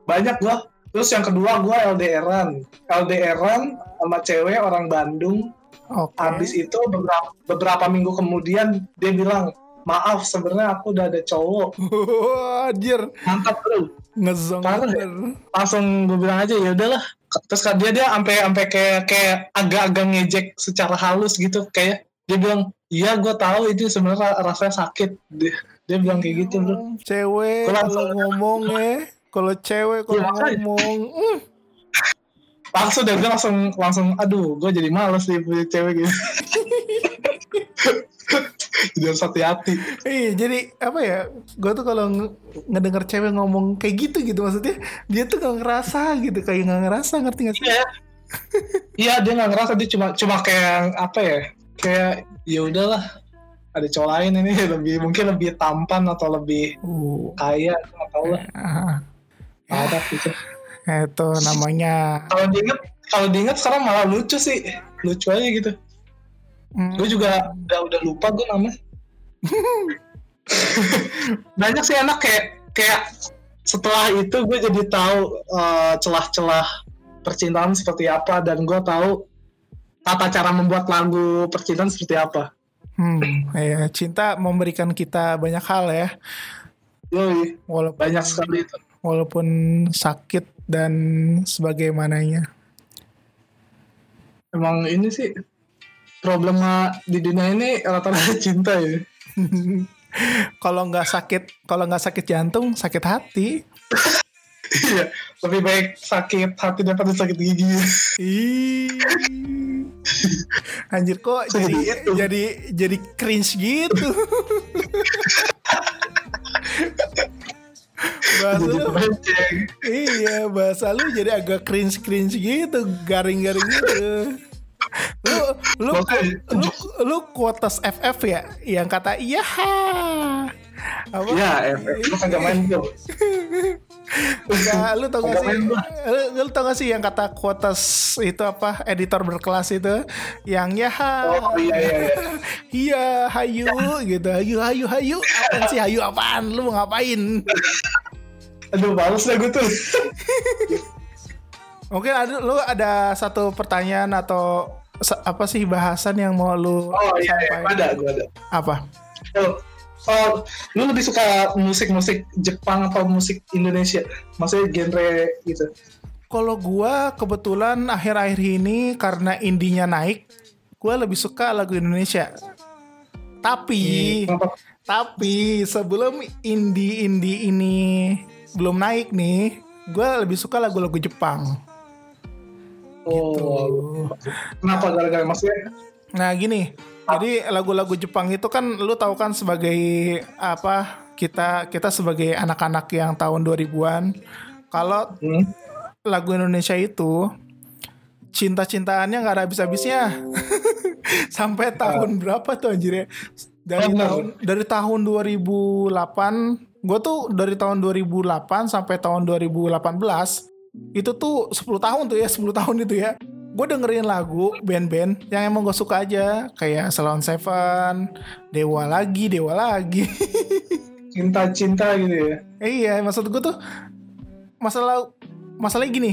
banyak gua. Terus yang kedua gua LDRan. LDRan sama cewek orang Bandung. Oke. Habis itu beberapa beberapa minggu kemudian dia bilang, "Maaf, sebenarnya aku udah ada cowok." Anjir, Mantap, Bro. ngezong Parah ya? Langsung gue bilang aja, "Ya udahlah." Terus kan dia dia sampai sampai kayak kayak agak-agak ngejek secara halus gitu kayak dia bilang, "Iya, gue tahu itu sebenarnya rasanya sakit." Dia, dia bilang kayak gitu, Bro. Cewek kalau langsung- ngomong ya, kalau cewek kalau makanya. ngomong, mm, langsung dan gue langsung langsung aduh gue jadi males nih punya cewek gitu jadi harus hati-hati Iya, jadi apa ya? Gue tuh kalau nge- ngedenger cewek ngomong kayak gitu gitu maksudnya, dia tuh gak ngerasa gitu, kayak gak ngerasa ngerti gak sih? iya iya dia nggak ngerasa dia cuma cuma kayak apa ya kayak ya udahlah ada cowok lain ini lebih mungkin lebih tampan atau lebih Uh, kaya tahu lah ah, ada gitu itu namanya. kalau diinget kalau diinget sekarang malah lucu sih. Lucu aja gitu. Mm, gue juga udah udah lupa gue nama banyak sih anak kayak kayak setelah itu gue jadi tahu eh, celah-celah percintaan seperti apa dan gue tahu tata cara membuat lagu percintaan seperti apa. Hmm, ya, cinta memberikan kita banyak hal ya, Yoi, walaupun banyak sekali itu walaupun sakit dan sebagaimananya. emang ini sih problema di dunia ini rata-rata cinta ya kalau nggak sakit, kalau nggak sakit jantung, sakit hati. iya lebih baik sakit hati daripada sakit gigi Ih. Anjir kok jadi Gitu. jadi jadi cringe gitu. bahasa jadi lu, iya bahasa lu jadi agak cringe cringe gitu, garing-garing gitu. Lu lu lu lu kuotas FF ya? Yang kata iya. Apa? ya efek lu kagak main belum Enggak, lu tau gak sih? Lu, lu tau gak sih yang kata kuotas itu apa? Editor berkelas itu? Yang ya oh iya iya iya. Iya hayu gitu. Hayu hayu hayu. Apaan sih hayu apaan? Lu mau ngapain? Aduh males dah gue tuh mungkin ada lu ada satu pertanyaan atau apa sih bahasan yang mau lu Oh iya, iya. ada, gue ada. apa Oh, oh, lu lebih suka musik-musik Jepang atau musik Indonesia? Maksudnya genre gitu? kalau gua kebetulan akhir-akhir ini karena indinya naik gua lebih suka lagu Indonesia Tapi Kenapa? tapi sebelum indie-indie ini belum naik nih, gue lebih suka lagu-lagu Jepang. Oh, kenapa gara-gara maksudnya? Nah gini, jadi lagu-lagu Jepang itu kan lu tahu kan sebagai apa kita kita sebagai anak-anak yang tahun 2000-an kalau Hmm? lagu Indonesia itu cinta-cintaannya nggak ada habis-habisnya sampai tahun berapa tuh anjir ya dari Bener. tahun dari tahun 2008 gue tuh dari tahun 2008 sampai tahun 2018 itu tuh 10 tahun tuh ya 10 tahun itu ya gue dengerin lagu band-band yang emang gue suka aja kayak Salon Seven Dewa lagi Dewa lagi Cinta-cinta gitu ya. Eh, iya, maksud gue tuh masalah masalahnya gini.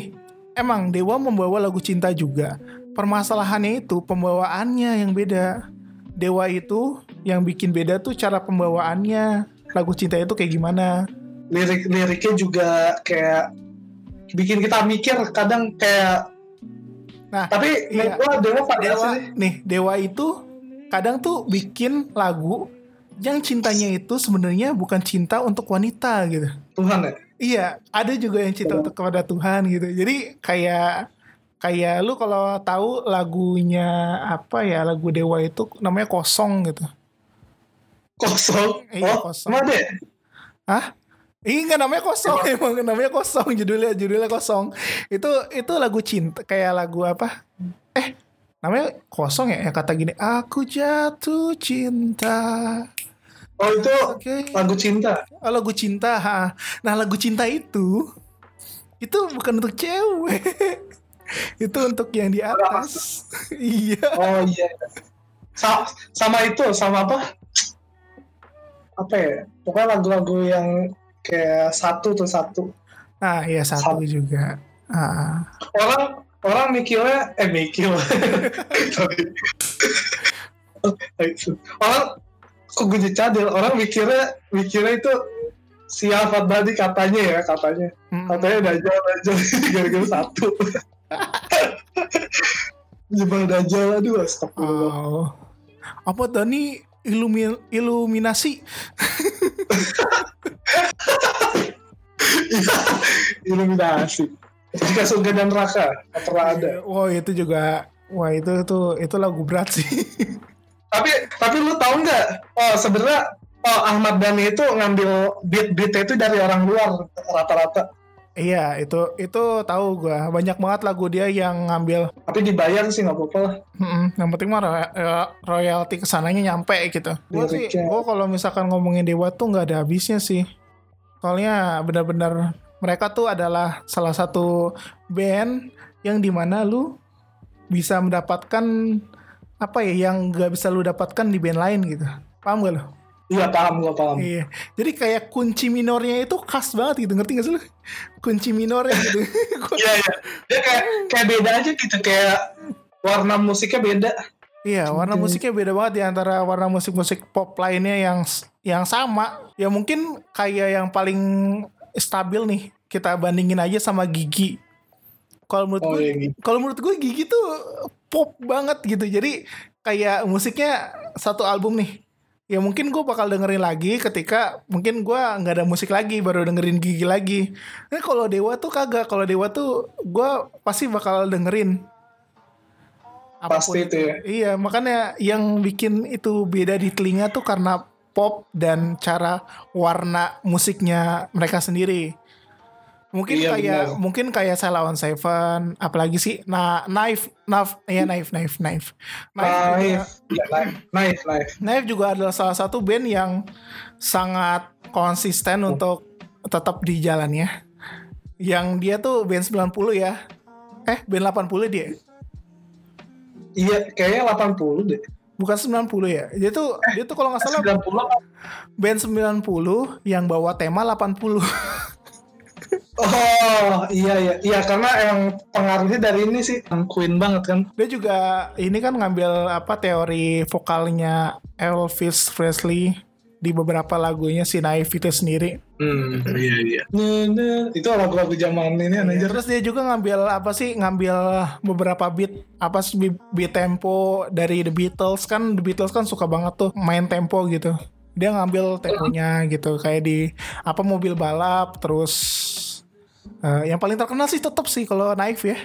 Emang Dewa membawa lagu cinta juga. Permasalahannya itu pembawaannya yang beda. Dewa itu yang bikin beda tuh cara pembawaannya. Lagu cinta itu kayak gimana? Lirik-liriknya juga kayak bikin kita mikir kadang kayak Nah, tapi iya. gua Dewa pada Dewa sih nih, Dewa itu kadang tuh bikin lagu yang cintanya itu sebenarnya bukan cinta untuk wanita gitu. Tuhan ya. Iya, ada juga yang cinta untuk kepada Tuhan gitu. Jadi kayak kayak lu kalau tahu lagunya apa ya lagu Dewa itu namanya kosong gitu. Kosong. Iya, oh, kosong. ya? Hah? Iya nggak namanya kosong emang namanya kosong judulnya judulnya kosong itu itu lagu cinta kayak lagu apa eh namanya kosong ya yang kata gini aku jatuh cinta Oh itu oke lagu cinta. Oh, lagu cinta. ha. Nah, lagu cinta itu itu bukan untuk cewek. itu untuk yang di atas. iya. Oh iya. Sa- sama itu, sama apa? Apa ya? Pokoknya lagu-lagu yang kayak satu tuh satu. Nah, iya satu juga. Ah. Orang orang mikirnya eh mikir. Orang kok gue cadel orang mikirnya mikirnya itu si Alfat Badi katanya ya katanya Mm. katanya Dajjal Dajjal gara-gara satu Jebak Dajjal aduh astagfirullah Oh. Apa Dani ilumi iluminasi? Iluminasi. Jika surga dan neraka pernah ada. Wah, itu juga Wah, itu itu itu lagu berat sih. tapi tapi lu tahu nggak? Oh sebenarnya oh Ahmad Dhani itu ngambil beat beatnya itu dari orang luar rata-rata iya, itu itu tahu gua. Banyak banget lagu dia yang ngambil tapi dibayar sih nggak apa-apa lah Mm-mm, yang penting mah roy- roy- royalti ke sananya nyampe gitu. Gue sih, gue kalau misalkan ngomongin Dewa tuh nggak ada habisnya sih. Soalnya benar-benar mereka tuh adalah salah satu band yang di mana lu bisa mendapatkan apa ya yang nggak bisa lu dapatkan di band lain gitu. Paham gak lu? Iya paham gua paham Iya. Jadi kayak kunci minornya itu khas banget gitu. Ngerti gak sih lu? Kunci minornya gitu. iya iya dia kayak kayak beda aja gitu kayak warna musiknya beda Iya, warna Gitu. musiknya beda banget di antara warna musik-musik pop lainnya yang yang sama. Ya mungkin kayak yang paling stabil nih kita bandingin aja sama Gigi. Kalau menurut oh gue, iya kalau menurut gue Gigi tuh pop banget gitu. Jadi kayak musiknya satu album nih. Ya mungkin gue bakal dengerin lagi ketika mungkin gue nggak ada musik lagi baru dengerin Gigi lagi. Nah kalau Dewa tuh kagak. Kalau Dewa tuh gue pasti bakal dengerin. Pasti itu ya. Iya, makanya yang bikin itu beda di telinga tuh karena pop dan cara warna musiknya mereka sendiri. Mungkin Iya, kayak benar. mungkin kayak Salah on Seven, apalagi sih nah Knife, Knife, ya Knife, Knife, Knife. Knife juga, Naif, ya, naif, naif, naif. Knife juga adalah salah satu band yang sangat konsisten untuk tetap di jalannya. Yang dia tuh band 90 ya. Eh, band 80 dia. Iya, kayaknya 80 deh. Bukan 90 ya. Dia tuh dia tuh kalau nggak salah 90 band 90 yang bawa tema 80. Oh, iya iya. Iya, karena yang pengaruhnya dari ini sih Queen banget kan. Dia juga ini kan ngambil apa teori vokalnya Elvis Presley. di beberapa lagunya si Naif itu sendiri. Hmm, iya iya. Nah, nah, itu lagu-lagu zaman ini anjir. Terus dia juga ngambil apa sih? Ngambil beberapa beat apa sih beat, beat tempo dari The Beatles kan The Beatles kan suka banget tuh main tempo gitu. Dia ngambil temponya gitu kayak di apa mobil balap terus eh, yang paling terkenal sih tetap sih kalau Naif ya.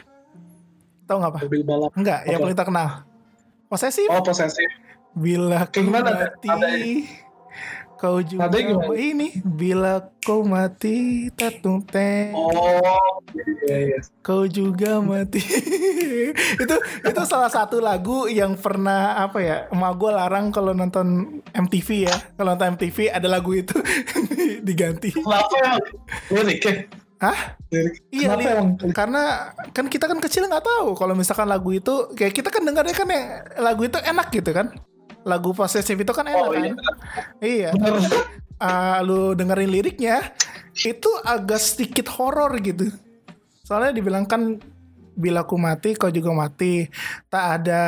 Tahu nggak apa? Mobil balap. Enggak, yang paling terkenal. Posesif. Oh, posesif. Bila kau gimana? mati, Ada kau juga Nadanya ini. Bila kau mati, tatung teh, Oh, iya iya. kau juga mati. itu itu salah satu lagu yang pernah apa ya? Emak gue larang kalau nonton MTV ya. Kalau nonton MTV ada lagu itu diganti. Kenapa? Liriknya? Hah? Lirik. Iya, Kenapa emang? karena kan kita kan kecil nggak tahu kalau misalkan lagu itu kayak kita kan dengarnya kan yang lagu itu enak gitu kan. Lagu posesif itu kan enak Oh, kan. iya. Iya. Ah, lu dengerin liriknya itu agak sedikit horor gitu. Soalnya dibilang kan bila ku mati kau juga mati. Tak ada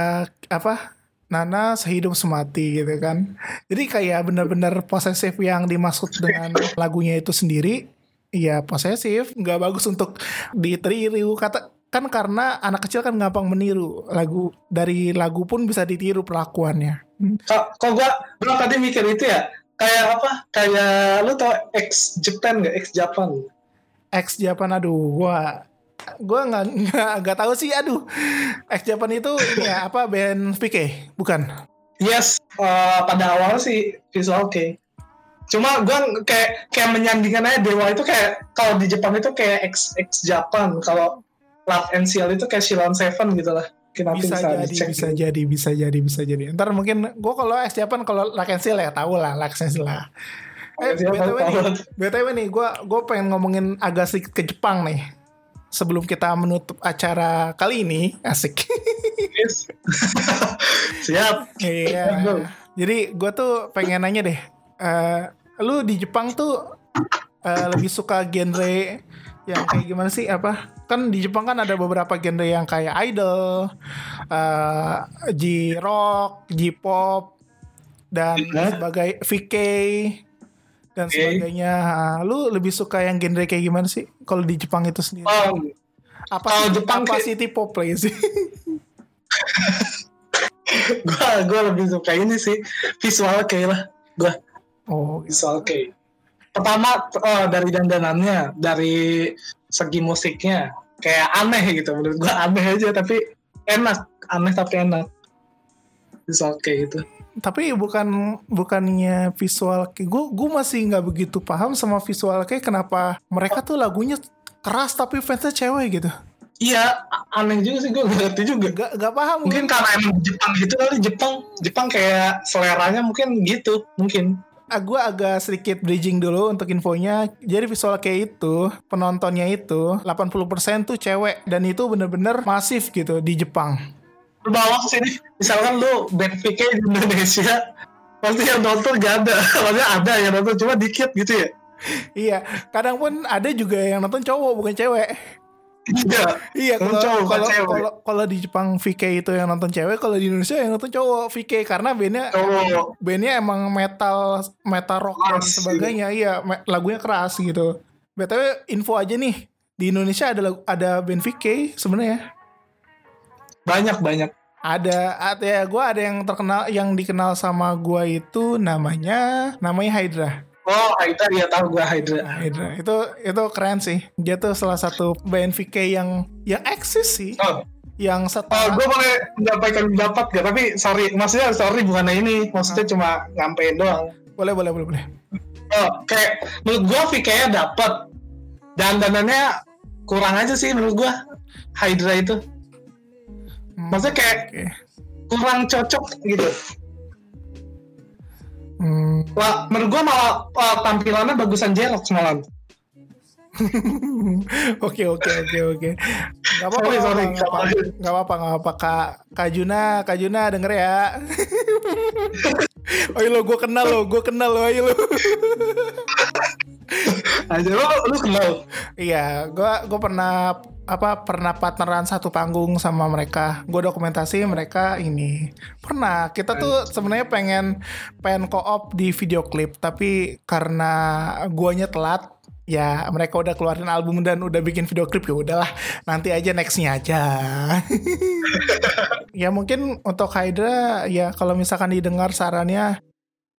apa Nana sehidup semati gitu kan. Jadi kayak benar-benar posesif yang dimaksud dengan lagunya itu sendiri. Iya posesif, nggak bagus untuk ditiru kata kan karena anak kecil kan gampang meniru lagu dari lagu pun bisa ditiru pelakuannya. Kok, kok gua, gua tadi mikir itu ya, kayak apa? Kayak lu tau ex Japan nggak? Ex Japan. Ex Japan aduh gua gua nggak nggak tahu sih aduh Ex Japan itu ini ya apa band VK bukan Yes, eh, pada awal sih visual oke. Cuma gua kayak kayak menyandingkan aja Dewa itu kayak kalau di Jepang itu kayak ex ex Japan. Kalau Love and Seal itu kayak Shilon Seven gitu lah. Nanti bisa, bisa, jadi dicek. bisa jadi bisa jadi bisa jadi ntar mungkin gua kalau Ex Japan kalau Lakensil ya tahu lah Lakensil lah eh btw nih btw nih gua gua pengen ngomongin agak sedikit ke Jepang nih sebelum kita menutup acara kali ini asik Yes. Siap. Iya. Jadi gue tuh pengen nanya deh, eh, lu di Jepang tuh eh, lebih suka genre yang kayak gimana sih? Apa? Kan di Jepang kan ada beberapa genre yang kayak idol, eh, J-rock, J-pop, dan sebagai VK dan Oke. sebagainya. Ah, Lu lebih suka yang genre kayak gimana sih? Kalau di Jepang itu sendiri? Oh, apa sih, Jepang apa kayak- sih tipe play sih? gua gua lebih suka ini sih visual kayak lah. Gua oh, gitu. visual kayak. Pertama oh, dari dandanannya, dari segi musiknya kayak aneh gitu menurut gua aneh aja tapi enak, aneh tapi enak. Visual kayak gitu. tapi bukan bukannya visual kayak gue gue masih nggak begitu paham sama visual kayak kenapa mereka tuh lagunya keras tapi fansnya cewek gitu Iya, aneh juga sih gue ngerti juga. nggak nggak paham Mungkin karena emang Jepang gitu kali Jepang, Jepang kayak seleranya mungkin gitu, mungkin. Gue agak sedikit bridging dulu untuk infonya. Jadi visual kayak itu penontonnya itu 80% tuh cewek. Dan itu bener-bener masif gitu di Jepang. Lu bawa ke sini, misalkan lu band di Indonesia, pasti yang nonton gak ada. Maksudnya ada yang nonton, cuma dikit gitu ya. iya kadang pun ada juga yang nonton cowok bukan cewek Iya. Iya kalau kalau kalau kalau di Jepang VK itu yang nonton cewek, kalau di Indonesia yang nonton cowok VK karena bandnya Cowok. bandnya emang metal metal rock dan Keras, sebagainya. Iya me- lagunya keras gitu. btw info aja nih di Indonesia ada lagu- ada band VK sebenarnya. Banyak banyak. Ada, ada ya gue ada yang terkenal yang dikenal sama gue itu namanya namanya Hydra. Oh, Hydra ya tahu gua Hydra. Hydra itu itu keren sih. Dia tuh salah satu band VK yang yang eksis sih. Oh, Yang oh setelah gue boleh menyampaikan pendapat gak? Tapi sorry, maksudnya sorry bukan ini. Maksudnya cuma nyampein doang. boleh boleh boleh boleh. Oh, kayak menurut gua VK-nya dapat. Dan dandannya kurang aja sih menurut gua. Hydra itu. Hmm, Maksudnya kayak Oke. kurang cocok gitu. Hmm, Wah, menurut gua malah uh, tampilannya bagusan Jerox malah. Oke oke oke oke. Gak apa-apa Sorry, gak sorry, apa-apa, gak apa-apa gak apa kak Kak Juna Kak Juna denger ya. ayo lo gue kenal lo gue kenal lo ayo lo. aja lu lu kenal Iya, gua gua pernah apa pernah partneran satu panggung sama mereka. Gua dokumentasi mereka ini. Pernah. Kita tuh sebenarnya pengen pengen co-op di video klip, tapi karena guanya telat ya mereka udah keluarin album dan udah bikin video klip ya udahlah nanti aja nextnya aja ya mungkin untuk Hydra ya kalau misalkan didengar sarannya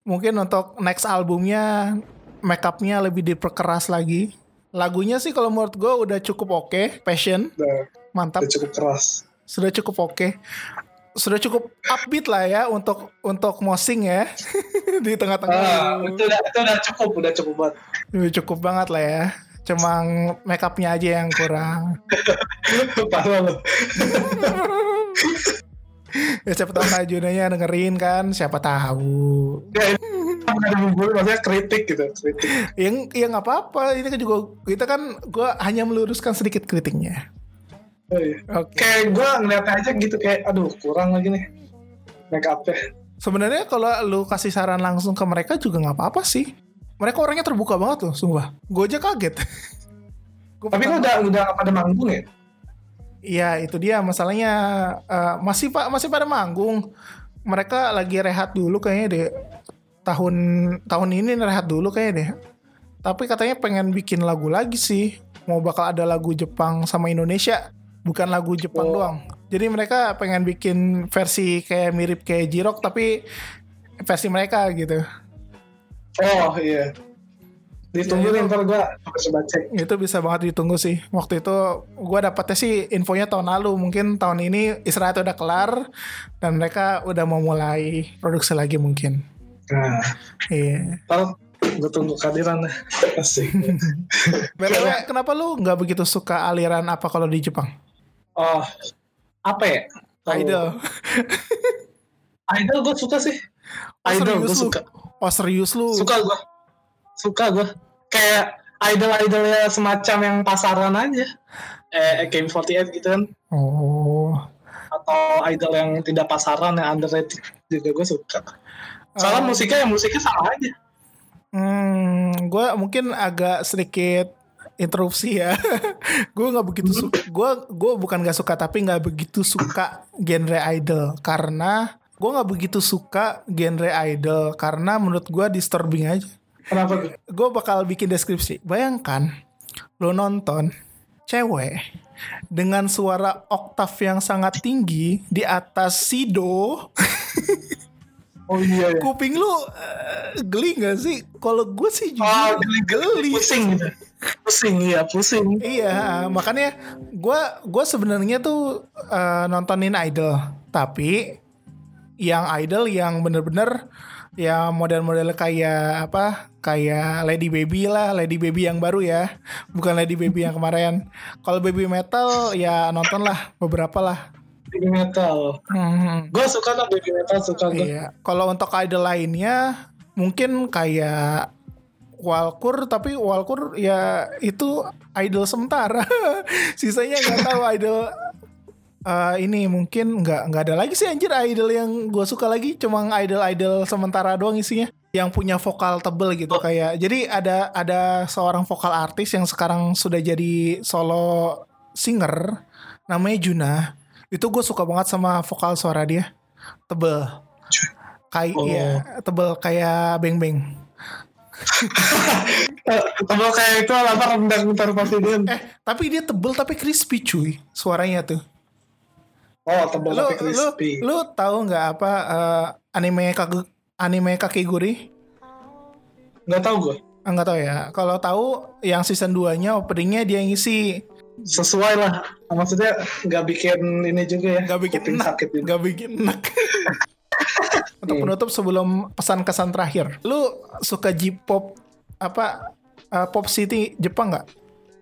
mungkin untuk next albumnya makeupnya lebih diperkeras lagi lagunya sih kalau menurut gue udah cukup oke passion. Udah, mantap. Udah cukup keras. Sudah cukup oke. Sudah cukup upbeat lah ya untuk untuk mosing ya. Di tengah-tengah. Ah, itu udah itu udah cukup udah cukup banget. Udah cukup banget lah ya. Cuma makeupnya aja yang kurang. Parah ya siapa tahu Kak Junanya dengerin kan siapa tahu bumbu maksudnya kritik gitu kritik. Yang ya nggak apa-apa. Ini kan juga kita kan gue hanya meluruskan sedikit kritiknya. Oh, iya. oke. Kayak gue ngeliat aja gitu kayak aduh kurang lagi nih make upnya sebenarnya kalau lu kasih saran langsung ke mereka juga nggak apa-apa sih. Mereka orangnya terbuka banget loh sumpah. Gue aja kaget. Gua tapi lu udah udah pada manggung ya? Iya itu dia masalahnya. Eh, masih pak masih pada manggung. Mereka lagi rehat dulu kayaknya deh. Tahun tahun ini rehat dulu kayaknya deh. Tapi katanya pengen bikin lagu lagi sih. Mau bakal ada lagu Jepang sama Indonesia, bukan lagu Jepang Oh. doang. Jadi mereka pengen bikin versi kayak mirip kayak Jirok tapi versi mereka gitu. oh iya ditunggu Ya, ntar gue coba cek Itu bisa banget ditunggu sih. Waktu itu gua dapetnya sih infonya tahun lalu. Mungkin tahun ini istirahat udah kelar dan mereka udah mau mulai produksi lagi mungkin. Nah. Iya. ntar gue tunggu kehadiran. Asik. BTW, kenapa lu nggak begitu suka aliran apa kalau di Jepang? oh apa ya? Idol. idol gue suka sih. Oh, idol gue suka. Oh serius lu? suka gue suka gue kayak idol-idolnya semacam yang pasaran aja. Eh KM48 gitu kan. Oh. atau idol yang tidak pasaran yang underrated juga gue suka soalnya Oh. musiknya ya musiknya sama aja Hmm, gue mungkin agak sedikit interupsi ya. gue nggak begitu suka. Gue gue bukan gak suka tapi nggak begitu suka genre idol karena gue nggak begitu suka genre idol karena menurut gue disturbing aja. kenapa Gue bakal bikin deskripsi. Bayangkan lo nonton cewek dengan suara oktav yang sangat tinggi di atas sido. oh iya ya Kuping lu eh, geli gak sih? Kalau gue sih oh jujur geli, geli. pusing gitu pusing iya pusing Iya, makanya gue gua sebenarnya tuh eh, nontonin idol, tapi yang idol yang bener-bener ya model-model kayak apa kayak Lady Baby lah, Lady Baby yang baru ya, bukan Lady Baby yang kemarin. Kalau Baby Metal ya nonton lah beberapa lah. Baby metal. Hmm, gue suka tuh baby metal suka gue iya. Kalau untuk idol lainnya mungkin kayak Walkur tapi Walkur ya itu idol sementara sisanya nggak tahu idol eh, ini mungkin nggak nggak ada lagi sih anjir idol yang gue suka lagi. Cuma idol idol sementara doang isinya yang punya vokal tebel gitu kayak jadi ada ada seorang vokal artis yang sekarang sudah jadi solo singer namanya Juna itu gue suka banget sama vokal suara dia. Tebel. Kayak Oh. ya tebel kayak beng beng. Kalau kayak itu apa rendang ntar presiden eh tapi dia tebel tapi crispy cuy suaranya tuh. Oh tebal lu tapi lu crispy. lu tahu nggak apa eh, anime kage, anime kakeguri? Nggak tahu gue nggak tahu ya. Kalau tahu yang season 2 nya openingnya dia ngisi sesuai lah. Maksudnya nggak bikin ini juga ya nggak bikin enak. sakit juga. Nggak bikin enak. Untuk penutup sebelum pesan-kesan terakhir lu suka J-pop apa eh, pop city Jepang nggak?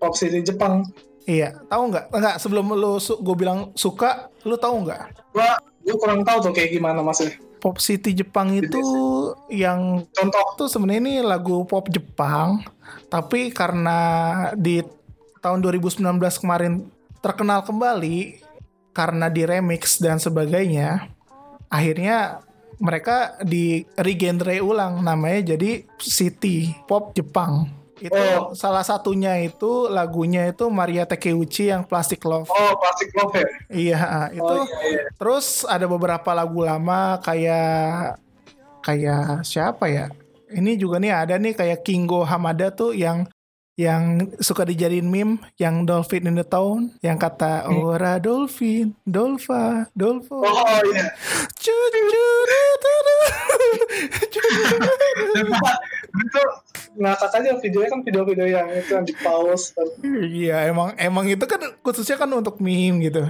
Pop city Jepang. Iya. Tahu nggak? Nggak sebelum lu su gue bilang suka lu tahu nggak? Gua gua kurang tahu tuh kayak gimana maksudnya. Pop city Jepang itu yang contoh. tuh sebenarnya ini lagu pop Jepang tapi karena di tahun 2019 kemarin terkenal kembali karena di remix dan sebagainya akhirnya mereka di regenre ulang namanya jadi city pop Jepang Itu Oh. salah satunya itu lagunya itu Maria Takeuchi yang Plastic Love. Oh, Plastic Love ya? Iya, itu. Oh iya, iya. Terus ada beberapa lagu lama kayak kayak siapa ya? Ini juga nih ada nih kayak Kingo Hamada tuh yang yang suka dijadiin meme yang Dolphin in the Town yang kata ora dolphin dolfa dolfo Oh iya. itu ngakak aja videonya kan video-video yang itu yang di pause. Iya emang emang itu kan khususnya kan untuk meme gitu.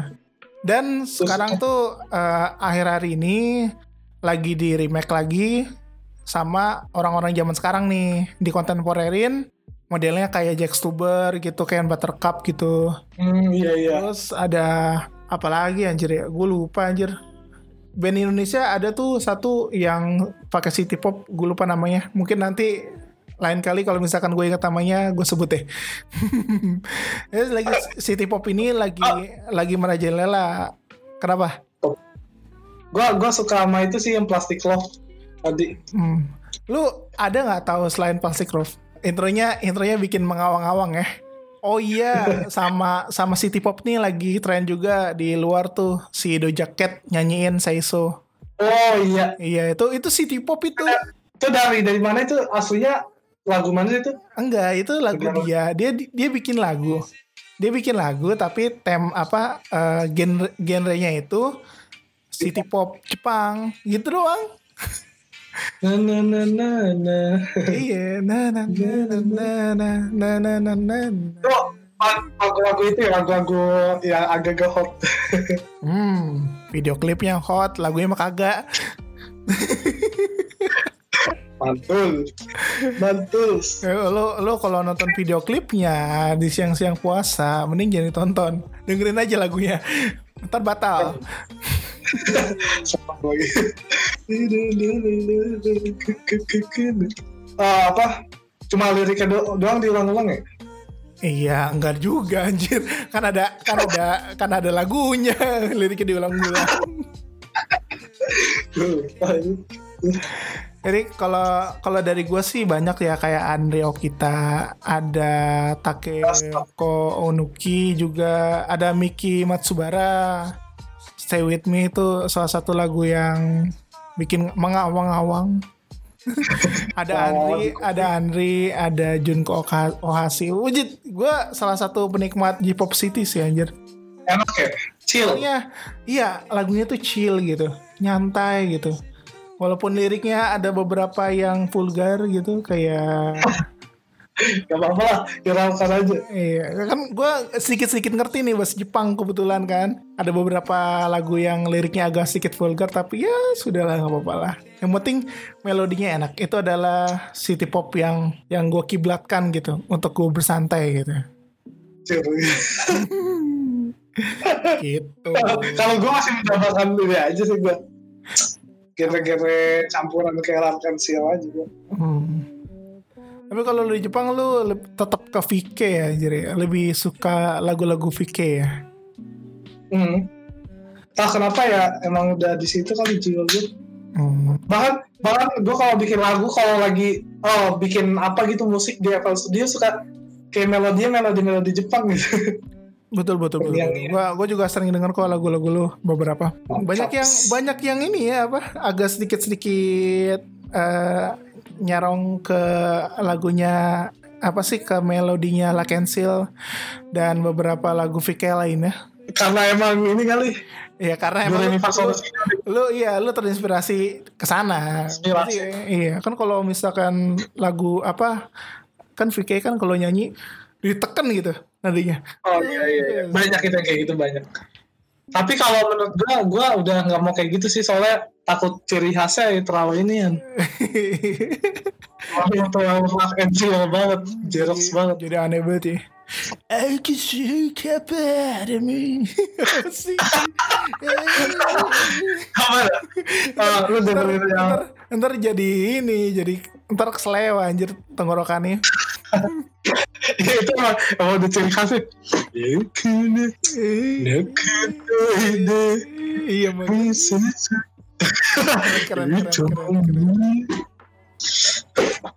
Dan sekarang tuh eh, akhir hari ini lagi di remake lagi sama orang-orang zaman sekarang nih di kontemporerin modelnya kayak Jack Stuber gitu kayak Buttercup gitu. Hmm, iya iya. Terus ada apa lagi anjir ya? Gue lupa anjir. Band Indonesia ada tuh satu yang pakai city pop, gue lupa namanya. Mungkin nanti lain kali kalau misalkan gue ingat namanya, gue sebut deh. Terus lagi city pop ini lagi lagi merajalela. Kenapa? Gua gua suka sama itu sih yang Plastic Love tadi. Hmm. Lu ada nggak tahu selain Plastic Roof? Intronya intronya bikin mengawang-awang ya. Oh iya, sama sama City Pop nih lagi tren juga di luar tuh si Doja Cat nyanyiin Saiso. Oh iya. Iya, itu itu City Pop itu. Itu dari dari mana itu aslinya lagu mana itu? Enggak, itu lagu dia. Dia dia bikin lagu. Dia bikin lagu tapi tem apa eh, genre genrenya itu City Pop Jepang gitu doang. Na na na na na. iya, na na na na na na na na na. Itu lagu-lagu itu ya lagu-lagu yang agak-agak hot. Hmm, video klipnya hot, lagunya mah kagak. Mantul. Mantul. Eh, Lo lo kalau nonton video klipnya di siang-siang puasa, mending jangan ditonton. Dengerin aja lagunya. Ntar batal. Sama lagi. Ah, apa? Cuma liriknya do doang diulang-ulang ya? Iya, enggak juga anjir. Kan ada kan ada kan ada lagunya, liriknya diulang-ulang. Jadi kalau kalau dari gue sih banyak ya kayak Andre Okita, ada Takeko Onuki juga, ada Miki Matsubara. Stay With Me itu salah satu lagu yang bikin mengawang-awang. ada Andri, ada Andri, ada Junko Ohashi. Wujud, gue salah satu penikmat J-pop City sih anjir. Enak ya? Chill. Iya, iya lagunya tuh chill gitu, nyantai gitu. Walaupun liriknya ada beberapa yang vulgar gitu, kayak Gak apa-apa lah, viralkan aja. iya kan gue sedikit-sedikit ngerti nih bahasa Jepang kebetulan kan. Ada beberapa lagu yang liriknya agak sedikit vulgar, tapi ya sudahlah nggak apa-apa lah. Yang penting melodinya enak. Itu adalah city pop yang yang gue kiblatkan gitu untuk gue bersantai gitu. Gitu. Kalau gue masih mendapatkan diri aja sih gue. Genre-genre campuran kayak Lark and Seal aja gue. Hmm. Tapi kalau lu di Jepang lu tetap ke VK ya, jadi lebih suka lagu-lagu VK ya. Hmm. Entah kenapa ya, emang udah di situ kali jiwa gue. Hmm. Bahkan bahkan gue kalau bikin lagu kalau lagi oh bikin apa gitu musik di FL Studio suka kayak melodinya melodi-melodi Jepang gitu. Betul betul betul. Yang- betul. Gua gua juga sering dengar kok lagu-lagu lu beberapa. Banyak yang banyak yang ini ya apa agak sedikit-sedikit eh, nyarong ke lagunya apa sih ke melodinya La Cancel dan beberapa lagu VK lainnya. Karena emang ini kali Ya karena emang lu, lu, lu iya lu terinspirasi ke sana. Iya kan kalau misalkan lagu apa kan VK kan kalau nyanyi diteken gitu nadinya. Oh iya iya, iya. banyak itu kayak gitu banyak. Tapi kalau menurut gua, gua udah nggak mau kayak gitu sih soalnya takut ciri khasnya ya terlalu ini kan. Terlalu terlalu rock and chill banget, jerox banget. Jadi aneh banget ya. Aku suka padamu. Apa sih? Apa ya? Ah, lu dengerin yang ntar, jadi ini, jadi ntar keselewa anjir tenggorokannya. ya, itu emang, emang udah ciri khasnya. Ide, Iya, Mak. Keren, keren, keren, keren.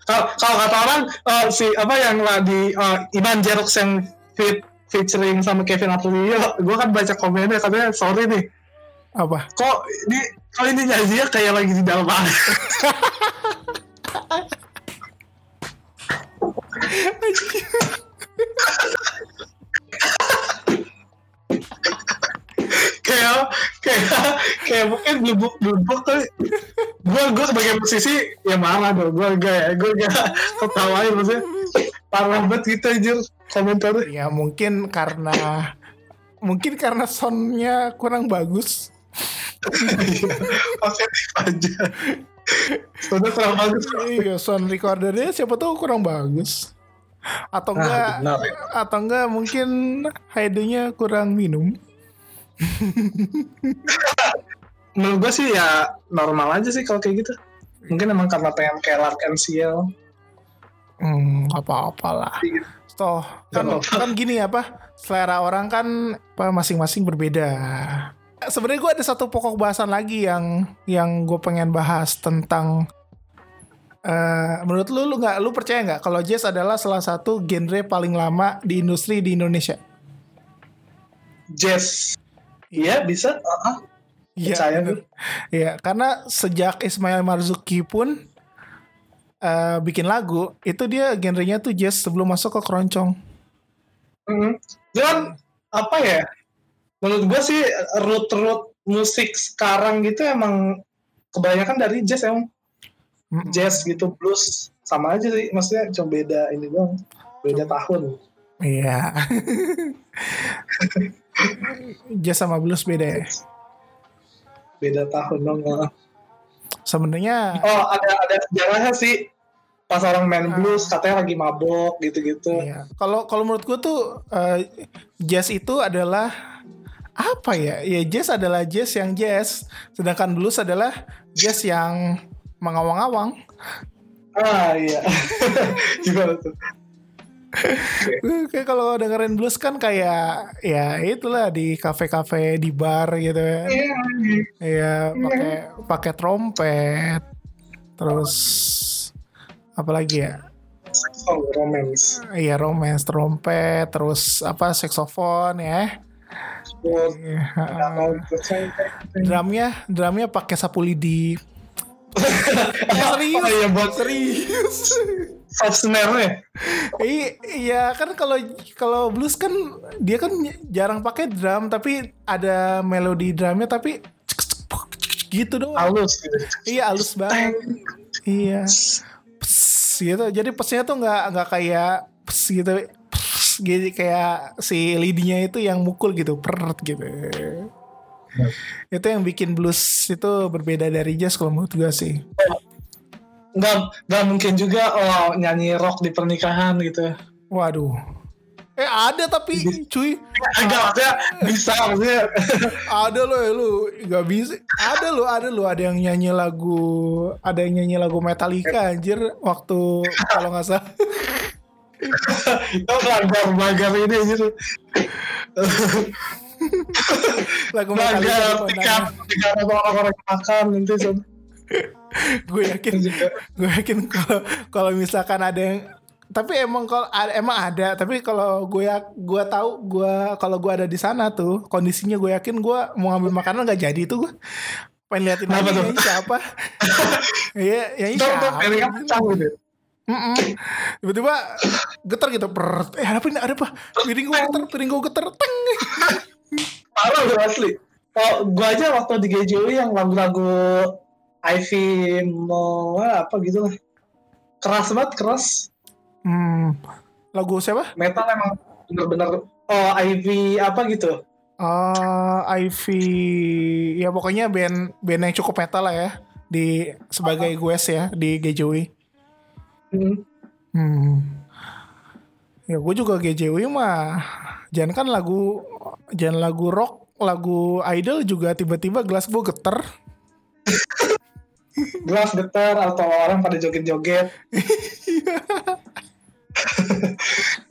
Kalau kata orang eh, si apa yang di eh, Iman Jerox yang fit featuring sama Kevin Aprilio, gue kan baca komennya katanya sorry nih, Apa? kok ini kok ini nyanyinya kayak lagi di dalam air. kayak kayak kayak mungkin blubuk blubuk tuh gue gue sebagai musisi ya marah dong gue enggak ya gue enggak ketawain maksudnya parah banget gitu aja komentarnya Ya mungkin karena mungkin karena soundnya kurang bagus. oke aja sudah kurang bagus Iya, sound recordernya siapa tahu kurang bagus. Atau Ah, enggak ya. atau enggak mungkin HD-nya kurang minum. menurut gue sih ya normal aja sih kalau kayak gitu mungkin emang karena pengen kayak Lark MCL Hmm, apa-apalah. Toh, kan, kan gini apa? Selera orang kan apa masing-masing berbeda. Sebenarnya gue ada satu pokok bahasan lagi yang yang gue pengen bahas tentang eh menurut lu lu nggak lu percaya nggak kalau jazz adalah salah satu genre paling lama di industri di Indonesia? jazz iya bisa. Percaya bener. Iya, karena sejak Ismail Marzuki pun eh, bikin lagu, itu dia genrenya tuh jazz sebelum masuk ke keroncong. Mhm. Cuman apa ya? Menurut gue sih root-root musik sekarang gitu emang kebanyakan dari jazz emang Mm-mm. jazz gitu blues sama aja sih maksudnya cuma beda ini doang beda tahun Iya. jazz sama blues beda ya. beda tahun dong ah. Sebenarnya oh ada ada sejarahnya sih pas orang main blues katanya lagi mabok gitu-gitu iya. Kalau kalau menurut gue tuh eh, jazz itu adalah apa ya? Ya jazz adalah jazz yang jazz, sedangkan blues adalah jazz yang mengawang-awang. ah iya gimana tuh Kayak kalau dengerin blues kan kayak ya itulah di kafe-kafe di bar gitu ya. Iya, pakai pakai trompet. Terus apa lagi ya? oh romance Iya, romance, trompet, terus apa saksofon ya. Iya, drumnya, drumnya pakai sapu lidi. Serius, oh iya buat serius. Soft snare-nya Iya kan kalau kalau blues kan dia kan jarang pakai drum tapi ada melodi drumnya tapi gitu doang. halus gitu Iya halus banget. Iya. Pes, gitu. Jadi pesnya tuh nggak nggak kayak pes gitu. Gitu kayak si lidinya itu yang mukul gitu, peret gitu. Itu yang bikin blues itu berbeda dari jazz kalau menurut gue sih. Nggak nggak mungkin juga oh nyanyi rock di pernikahan gitu. Waduh. Eh ada tapi cuy. Enggak maksudnya bisa maksudnya. Ada lo ya lu. Nggak bisa. Ada lo ada lo ada yang nyanyi lagu ada yang nyanyi lagu Metallica anjir waktu kalau nggak salah. Itu lagar lagar ini gitu lagu Metallica ketika ada orang-orang makan nanti gue yakin gue yakin kalau kalau misalkan ada yang tapi emang kalau emang ada tapi kalau gue ya gue tahu gue kalau gue ada di sana tuh kondisinya gue yakin gue mau ngambil makanan nggak jadi tuh gue pengen liatin Kenapa aja tuh? yang siapa iya yang itu untuk siapa pecah gitu Mm-mm. Tiba-tiba getar gitu. Prrrt. Eh ada apa ini? Ada apa? Piring gue getar, piring gue getar. Teng. parah loh asli oh gua aja waktu di GJW yang lagu-lagu Ivy mau apa gitu lah keras banget keras Hmm. Lagu siapa? metal emang bener-bener oh Ivy apa gitu Ah, Ivy. Ya pokoknya band band yang cukup metal lah ya di sebagai gue ya di GJW. Hmm. Hmm. Ya gue juga GJW mah. Jangan kan lagu jangan lagu rock, lagu idol juga tiba-tiba gelas gue getar. gelas getar atau orang pada joget-joget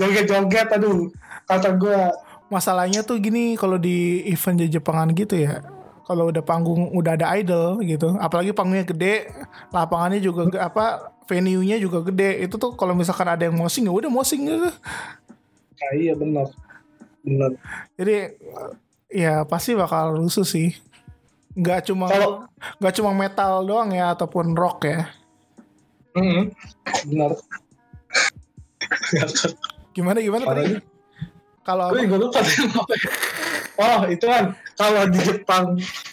joget-joget aduh kata gue masalahnya tuh gini kalau di event Jepangan gitu ya kalau udah panggung udah ada idol gitu apalagi panggungnya gede lapangannya juga apa venue-nya juga gede. Itu tuh kalau misalkan ada yang mosing ya udah mosing gitu. Nah, iya benar. Benar. Jadi ya pasti bakal rusuh sih. Nggak cuma Kalau- nggak cuma metal doang ya ataupun rock ya. Mm-mm. Benar. Gimana gimana tadi? Kalau Gue apa? lupa apa. Oh itu kan kalau di Jepang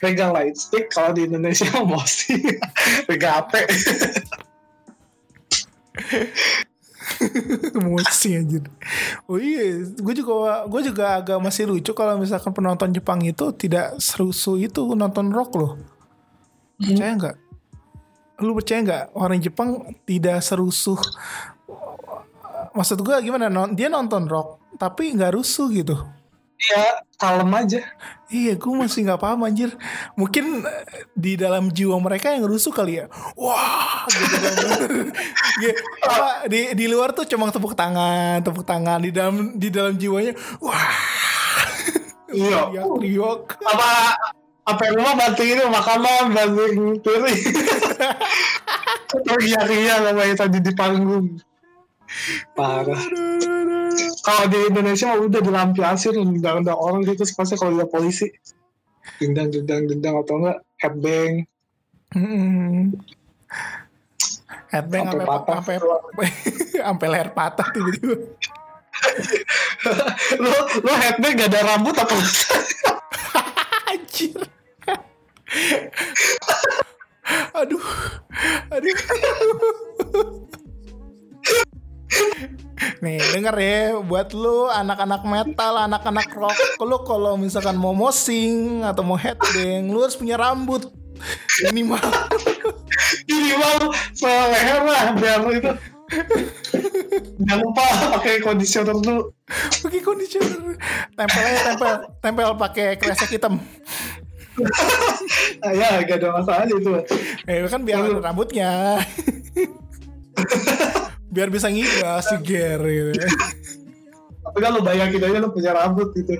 pegang light stick, kalau di Indonesia mosi pegang HP. Emosi anjir. Oh iya, gue juga gue juga agak masih lucu kalau misalkan penonton Jepang itu tidak serusuh itu nonton rock loh. Percaya nggak? Lu percaya nggak orang Jepang tidak serusuh? Maksud gue gimana? Dia nonton rock tapi nggak rusuh gitu. Iya, kalem aja. Iya, gue masih nggak paham anjir. Mungkin eh, di dalam jiwa mereka yang rusuh kali ya. Wah, gitu apa, di di luar tuh cuma tepuk tangan, tepuk tangan. Di dalam di dalam jiwanya, wah, Iya. riak. Apa apa rumah banting itu makanan, banting piring. Teriak-teriak sama yang tadi di panggung. Parah. Kalau di Indonesia mah udah dilampiasin undang-undang orang gitu pasti kalau ada polisi. Dendang, dendang, dendang atau enggak headbang. Hmm. Headbang Sampai sampai patah. sampai sampai leher patah tiba-tiba. lo lo headbang gak ada rambut apa Anjir. aduh. Aduh. Nih denger ya buat lu anak-anak metal, anak-anak rock, lu kalau misalkan mau mosing atau mau headbang, lu harus punya rambut minimal. minimal seleher lah biar itu jangan lupa pakai conditioner dulu Pakai conditioner, tempel aja tempel, tempel pakai kresek hitam. ah, ya gak ada masalah itu Eh kan biar ada rambutnya. Biar bisa ngigas si Ger gitu. tapi kan lo bayangin aja lo punya rambut gitu.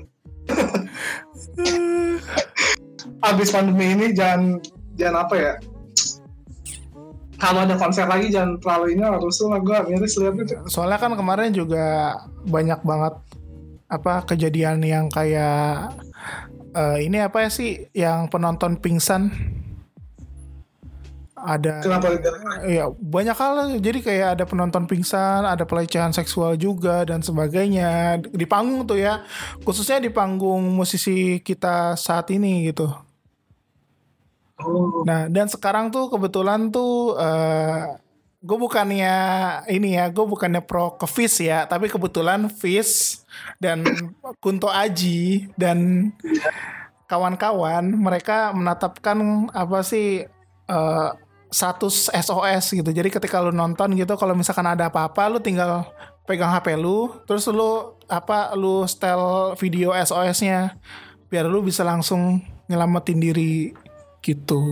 Abis pandemi ini jangan jangan apa ya? Kalau ada konser lagi jangan terlalu ini harus lah. Gue miris lihat itu. Soalnya kan kemarin juga banyak banget apa kejadian yang kayak eh, ini apa ya sih yang penonton pingsan ada kenapa ya banyak hal jadi kayak ada penonton pingsan ada pelecehan seksual juga dan sebagainya. Di panggung tuh ya. Khususnya di panggung musisi kita saat ini gitu. Oh, Nah, dan sekarang tuh kebetulan tuh eh gue bukannya ini ya, gue bukannya pro ke Fis ya, tapi kebetulan Fis dan Kunto Aji dan kawan-kawan mereka menetapkan apa sih eh, status SOS gitu. Jadi ketika lu nonton gitu, kalau misalkan ada apa-apa, lu tinggal pegang HP lu, terus lu apa lu setel video SOS-nya biar lu bisa langsung nyelamatin diri gitu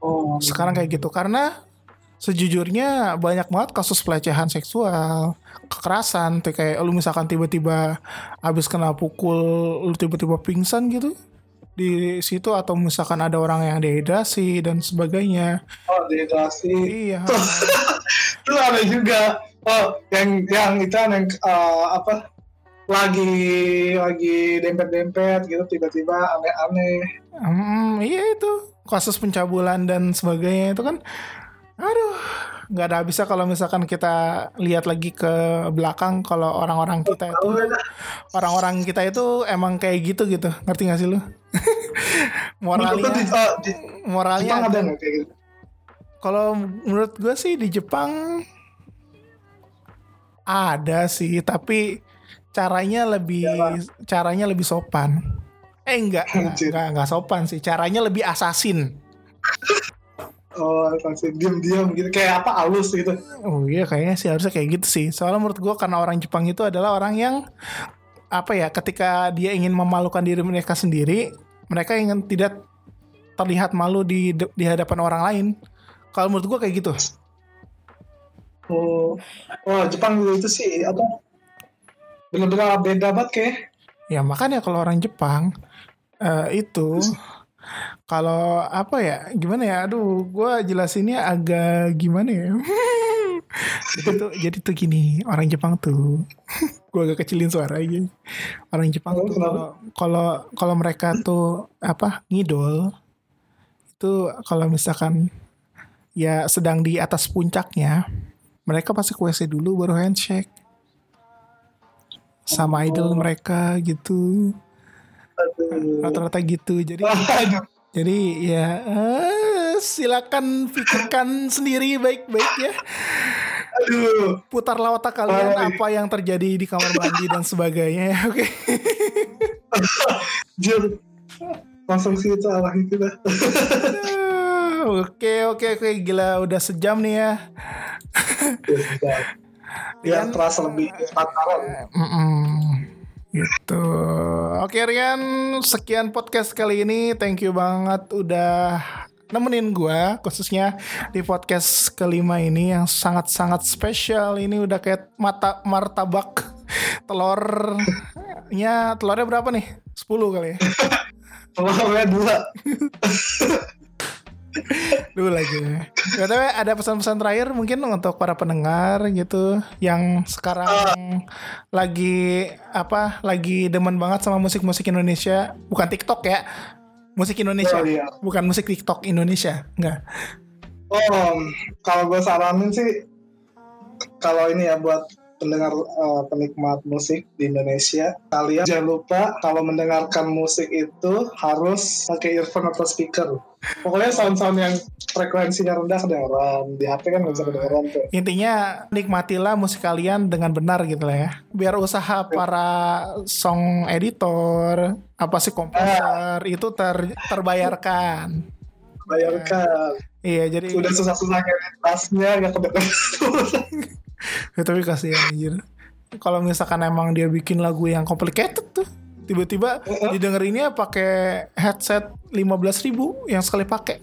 oh. sekarang kayak gitu karena sejujurnya banyak banget kasus pelecehan seksual kekerasan tuh kayak lu misalkan tiba-tiba habis kena pukul lu tiba-tiba pingsan gitu di situ atau misalkan ada orang yang dehidrasi dan sebagainya. Oh dehidrasi. Iya. Itu ada juga. Oh yang yang itu yang eh, apa lagi lagi dempet dempet gitu tiba-tiba aneh-aneh. Hmm, iya itu. Kasus pencabulan dan sebagainya itu kan aduh nggak ada habisnya kalau misalkan kita lihat lagi ke belakang kalau orang-orang kita itu orang-orang kita itu emang kayak gitu gitu. Ngerti gak sih lu Lu di, moralnya oh, di moralnya Jepang ada nggak kayak gitu? Kalau menurut gue sih di Jepang ada sih tapi caranya lebih caranya lebih sopan. Eh enggak enggak, Anjir. enggak enggak sopan sih caranya lebih asasin oh pasti diam-diam gitu kayak apa halus gitu. Oh iya kayaknya sih harusnya kayak gitu sih. Soalnya menurut gua karena orang Jepang itu adalah orang yang apa ya ketika dia ingin memalukan diri mereka sendiri, mereka ingin tidak terlihat malu di di hadapan orang lain. Kalau menurut gua kayak gitu. oh oh Jepang itu sih apa bener-bener beda banget kayak Ya makanya kalau orang Jepang eh, itu kalau apa ya gimana ya aduh gue jelasinnya agak gimana ya jadi tuh jadi tuh gini orang Jepang tuh gue agak kecilin suara aja. Orang Jepang Oh, tuh kalau kalau mereka tuh apa ngidol itu kalau misalkan ya sedang di atas puncaknya mereka pasti ke WC dulu baru handshake. Sama idol mereka gitu. Rata-rata gitu. Jadi Aduh. jadi ya eh, silakan pikirkan sendiri baik-baik ya Aduh. putarlah otak kalian Oh. apa yang terjadi di kamar mandi dan sebagainya ya oke Jir. Langsung sih itu arah itu dah. Ah, oke oke oke gila udah sejam nih ya Ya, terasa lebih transparan. Mm-mm. gitu oke Rian sekian podcast kali ini thank you banget udah nemenin gua khususnya di podcast kelima ini yang sangat-sangat spesial. Ini udah kayak mata martabak telurnya telurnya berapa nih? 10 kali ya? Telurnya dua. dulu lagi. BTW ada pesan-pesan terakhir mungkin untuk para pendengar gitu yang sekarang lagi apa lagi demen banget sama musik-musik Indonesia? Bukan TikTok ya musik Indonesia Oh, iya. bukan musik TikTok Indonesia enggak Oh, kalau gue saranin sih kalau ini ya buat pendengar eh, penikmat musik di Indonesia, kalian jangan lupa kalau mendengarkan musik itu harus pakai earphone atau speaker. Pokoknya sound-sound yang frekuensinya rendah kedengeran. Di HP kan nggak bisa kedengeran tuh. intinya nikmatilah musik kalian dengan benar gitu lah ya biar usaha para song editor apa sih komposer itu ter terbayarkan iya jadi udah susah-susah ngedit bassnya nggak kedengeran. Ya, tapi kasihan anjir. Kalau misalkan emang dia bikin lagu yang complicated tuh, tiba-tiba didengerinnya pakai headset 15.000 yang sekali pakai.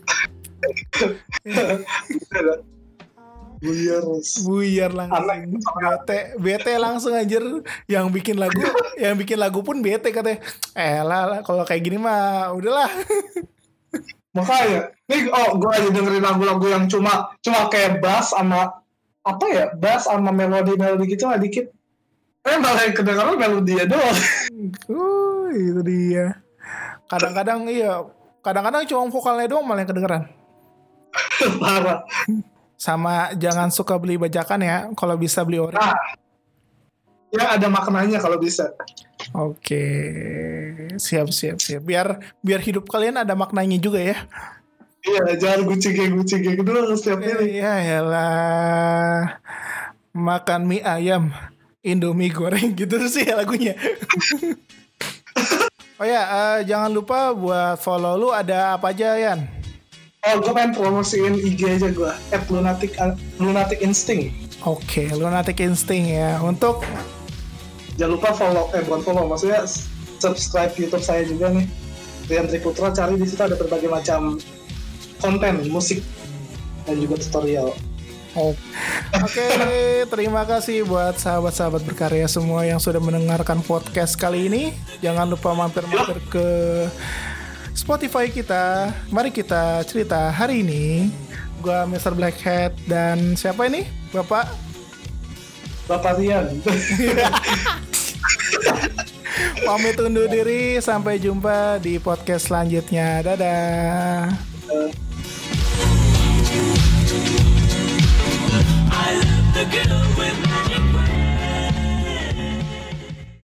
Buyar. Buyar langsung. Bete, bete langsung anjir yang bikin lagu, yang bikin lagu pun bete katanya. Eh lah, lah, kalau kayak gini mah udahlah. Makanya, nih oh gue aja dengerin lagu-lagu yang cuma cuma kayak bass sama apa ya bass sama melodi melodi gitu lah dikit. Eh malah yang kedengeran melodinya doang. Uh, itu dia. Kadang-kadang iya, kadang-kadang cuma vokalnya doang malah yang kedengeran. Parah. Sama jangan suka beli bajakan ya, kalau bisa beli ori. Nah, yang ada maknanya kalau bisa. Oke, siap siap siap. Biar biar hidup kalian ada maknanya juga ya. Iya, jangan gucing gucing dulu setiap ini. Iya lah. Makan mie ayam, Indomie goreng gitu sih lagunya. oh ya, eh, jangan lupa buat follow lu ada apa aja Yan? Oh, gue pengen promosiin IG aja gue. At lunatic lunatic instinct. Oke, Lunatic Instinct ya. Untuk Jangan lupa follow, eh bukan follow, maksudnya subscribe YouTube saya juga nih. Rian Triputra cari di situ ada berbagai macam konten musik dan juga tutorial. Oh. Oke, terima kasih buat sahabat-sahabat berkarya semua yang sudah mendengarkan podcast kali ini. Jangan lupa mampir-mampir ke Spotify kita. Mari kita cerita hari ini. Gua Mr. Blackhead dan siapa ini? Bapak Bapak Rian. pamit undur diri. Sampai jumpa di podcast selanjutnya. Dadah. Eh, the girl with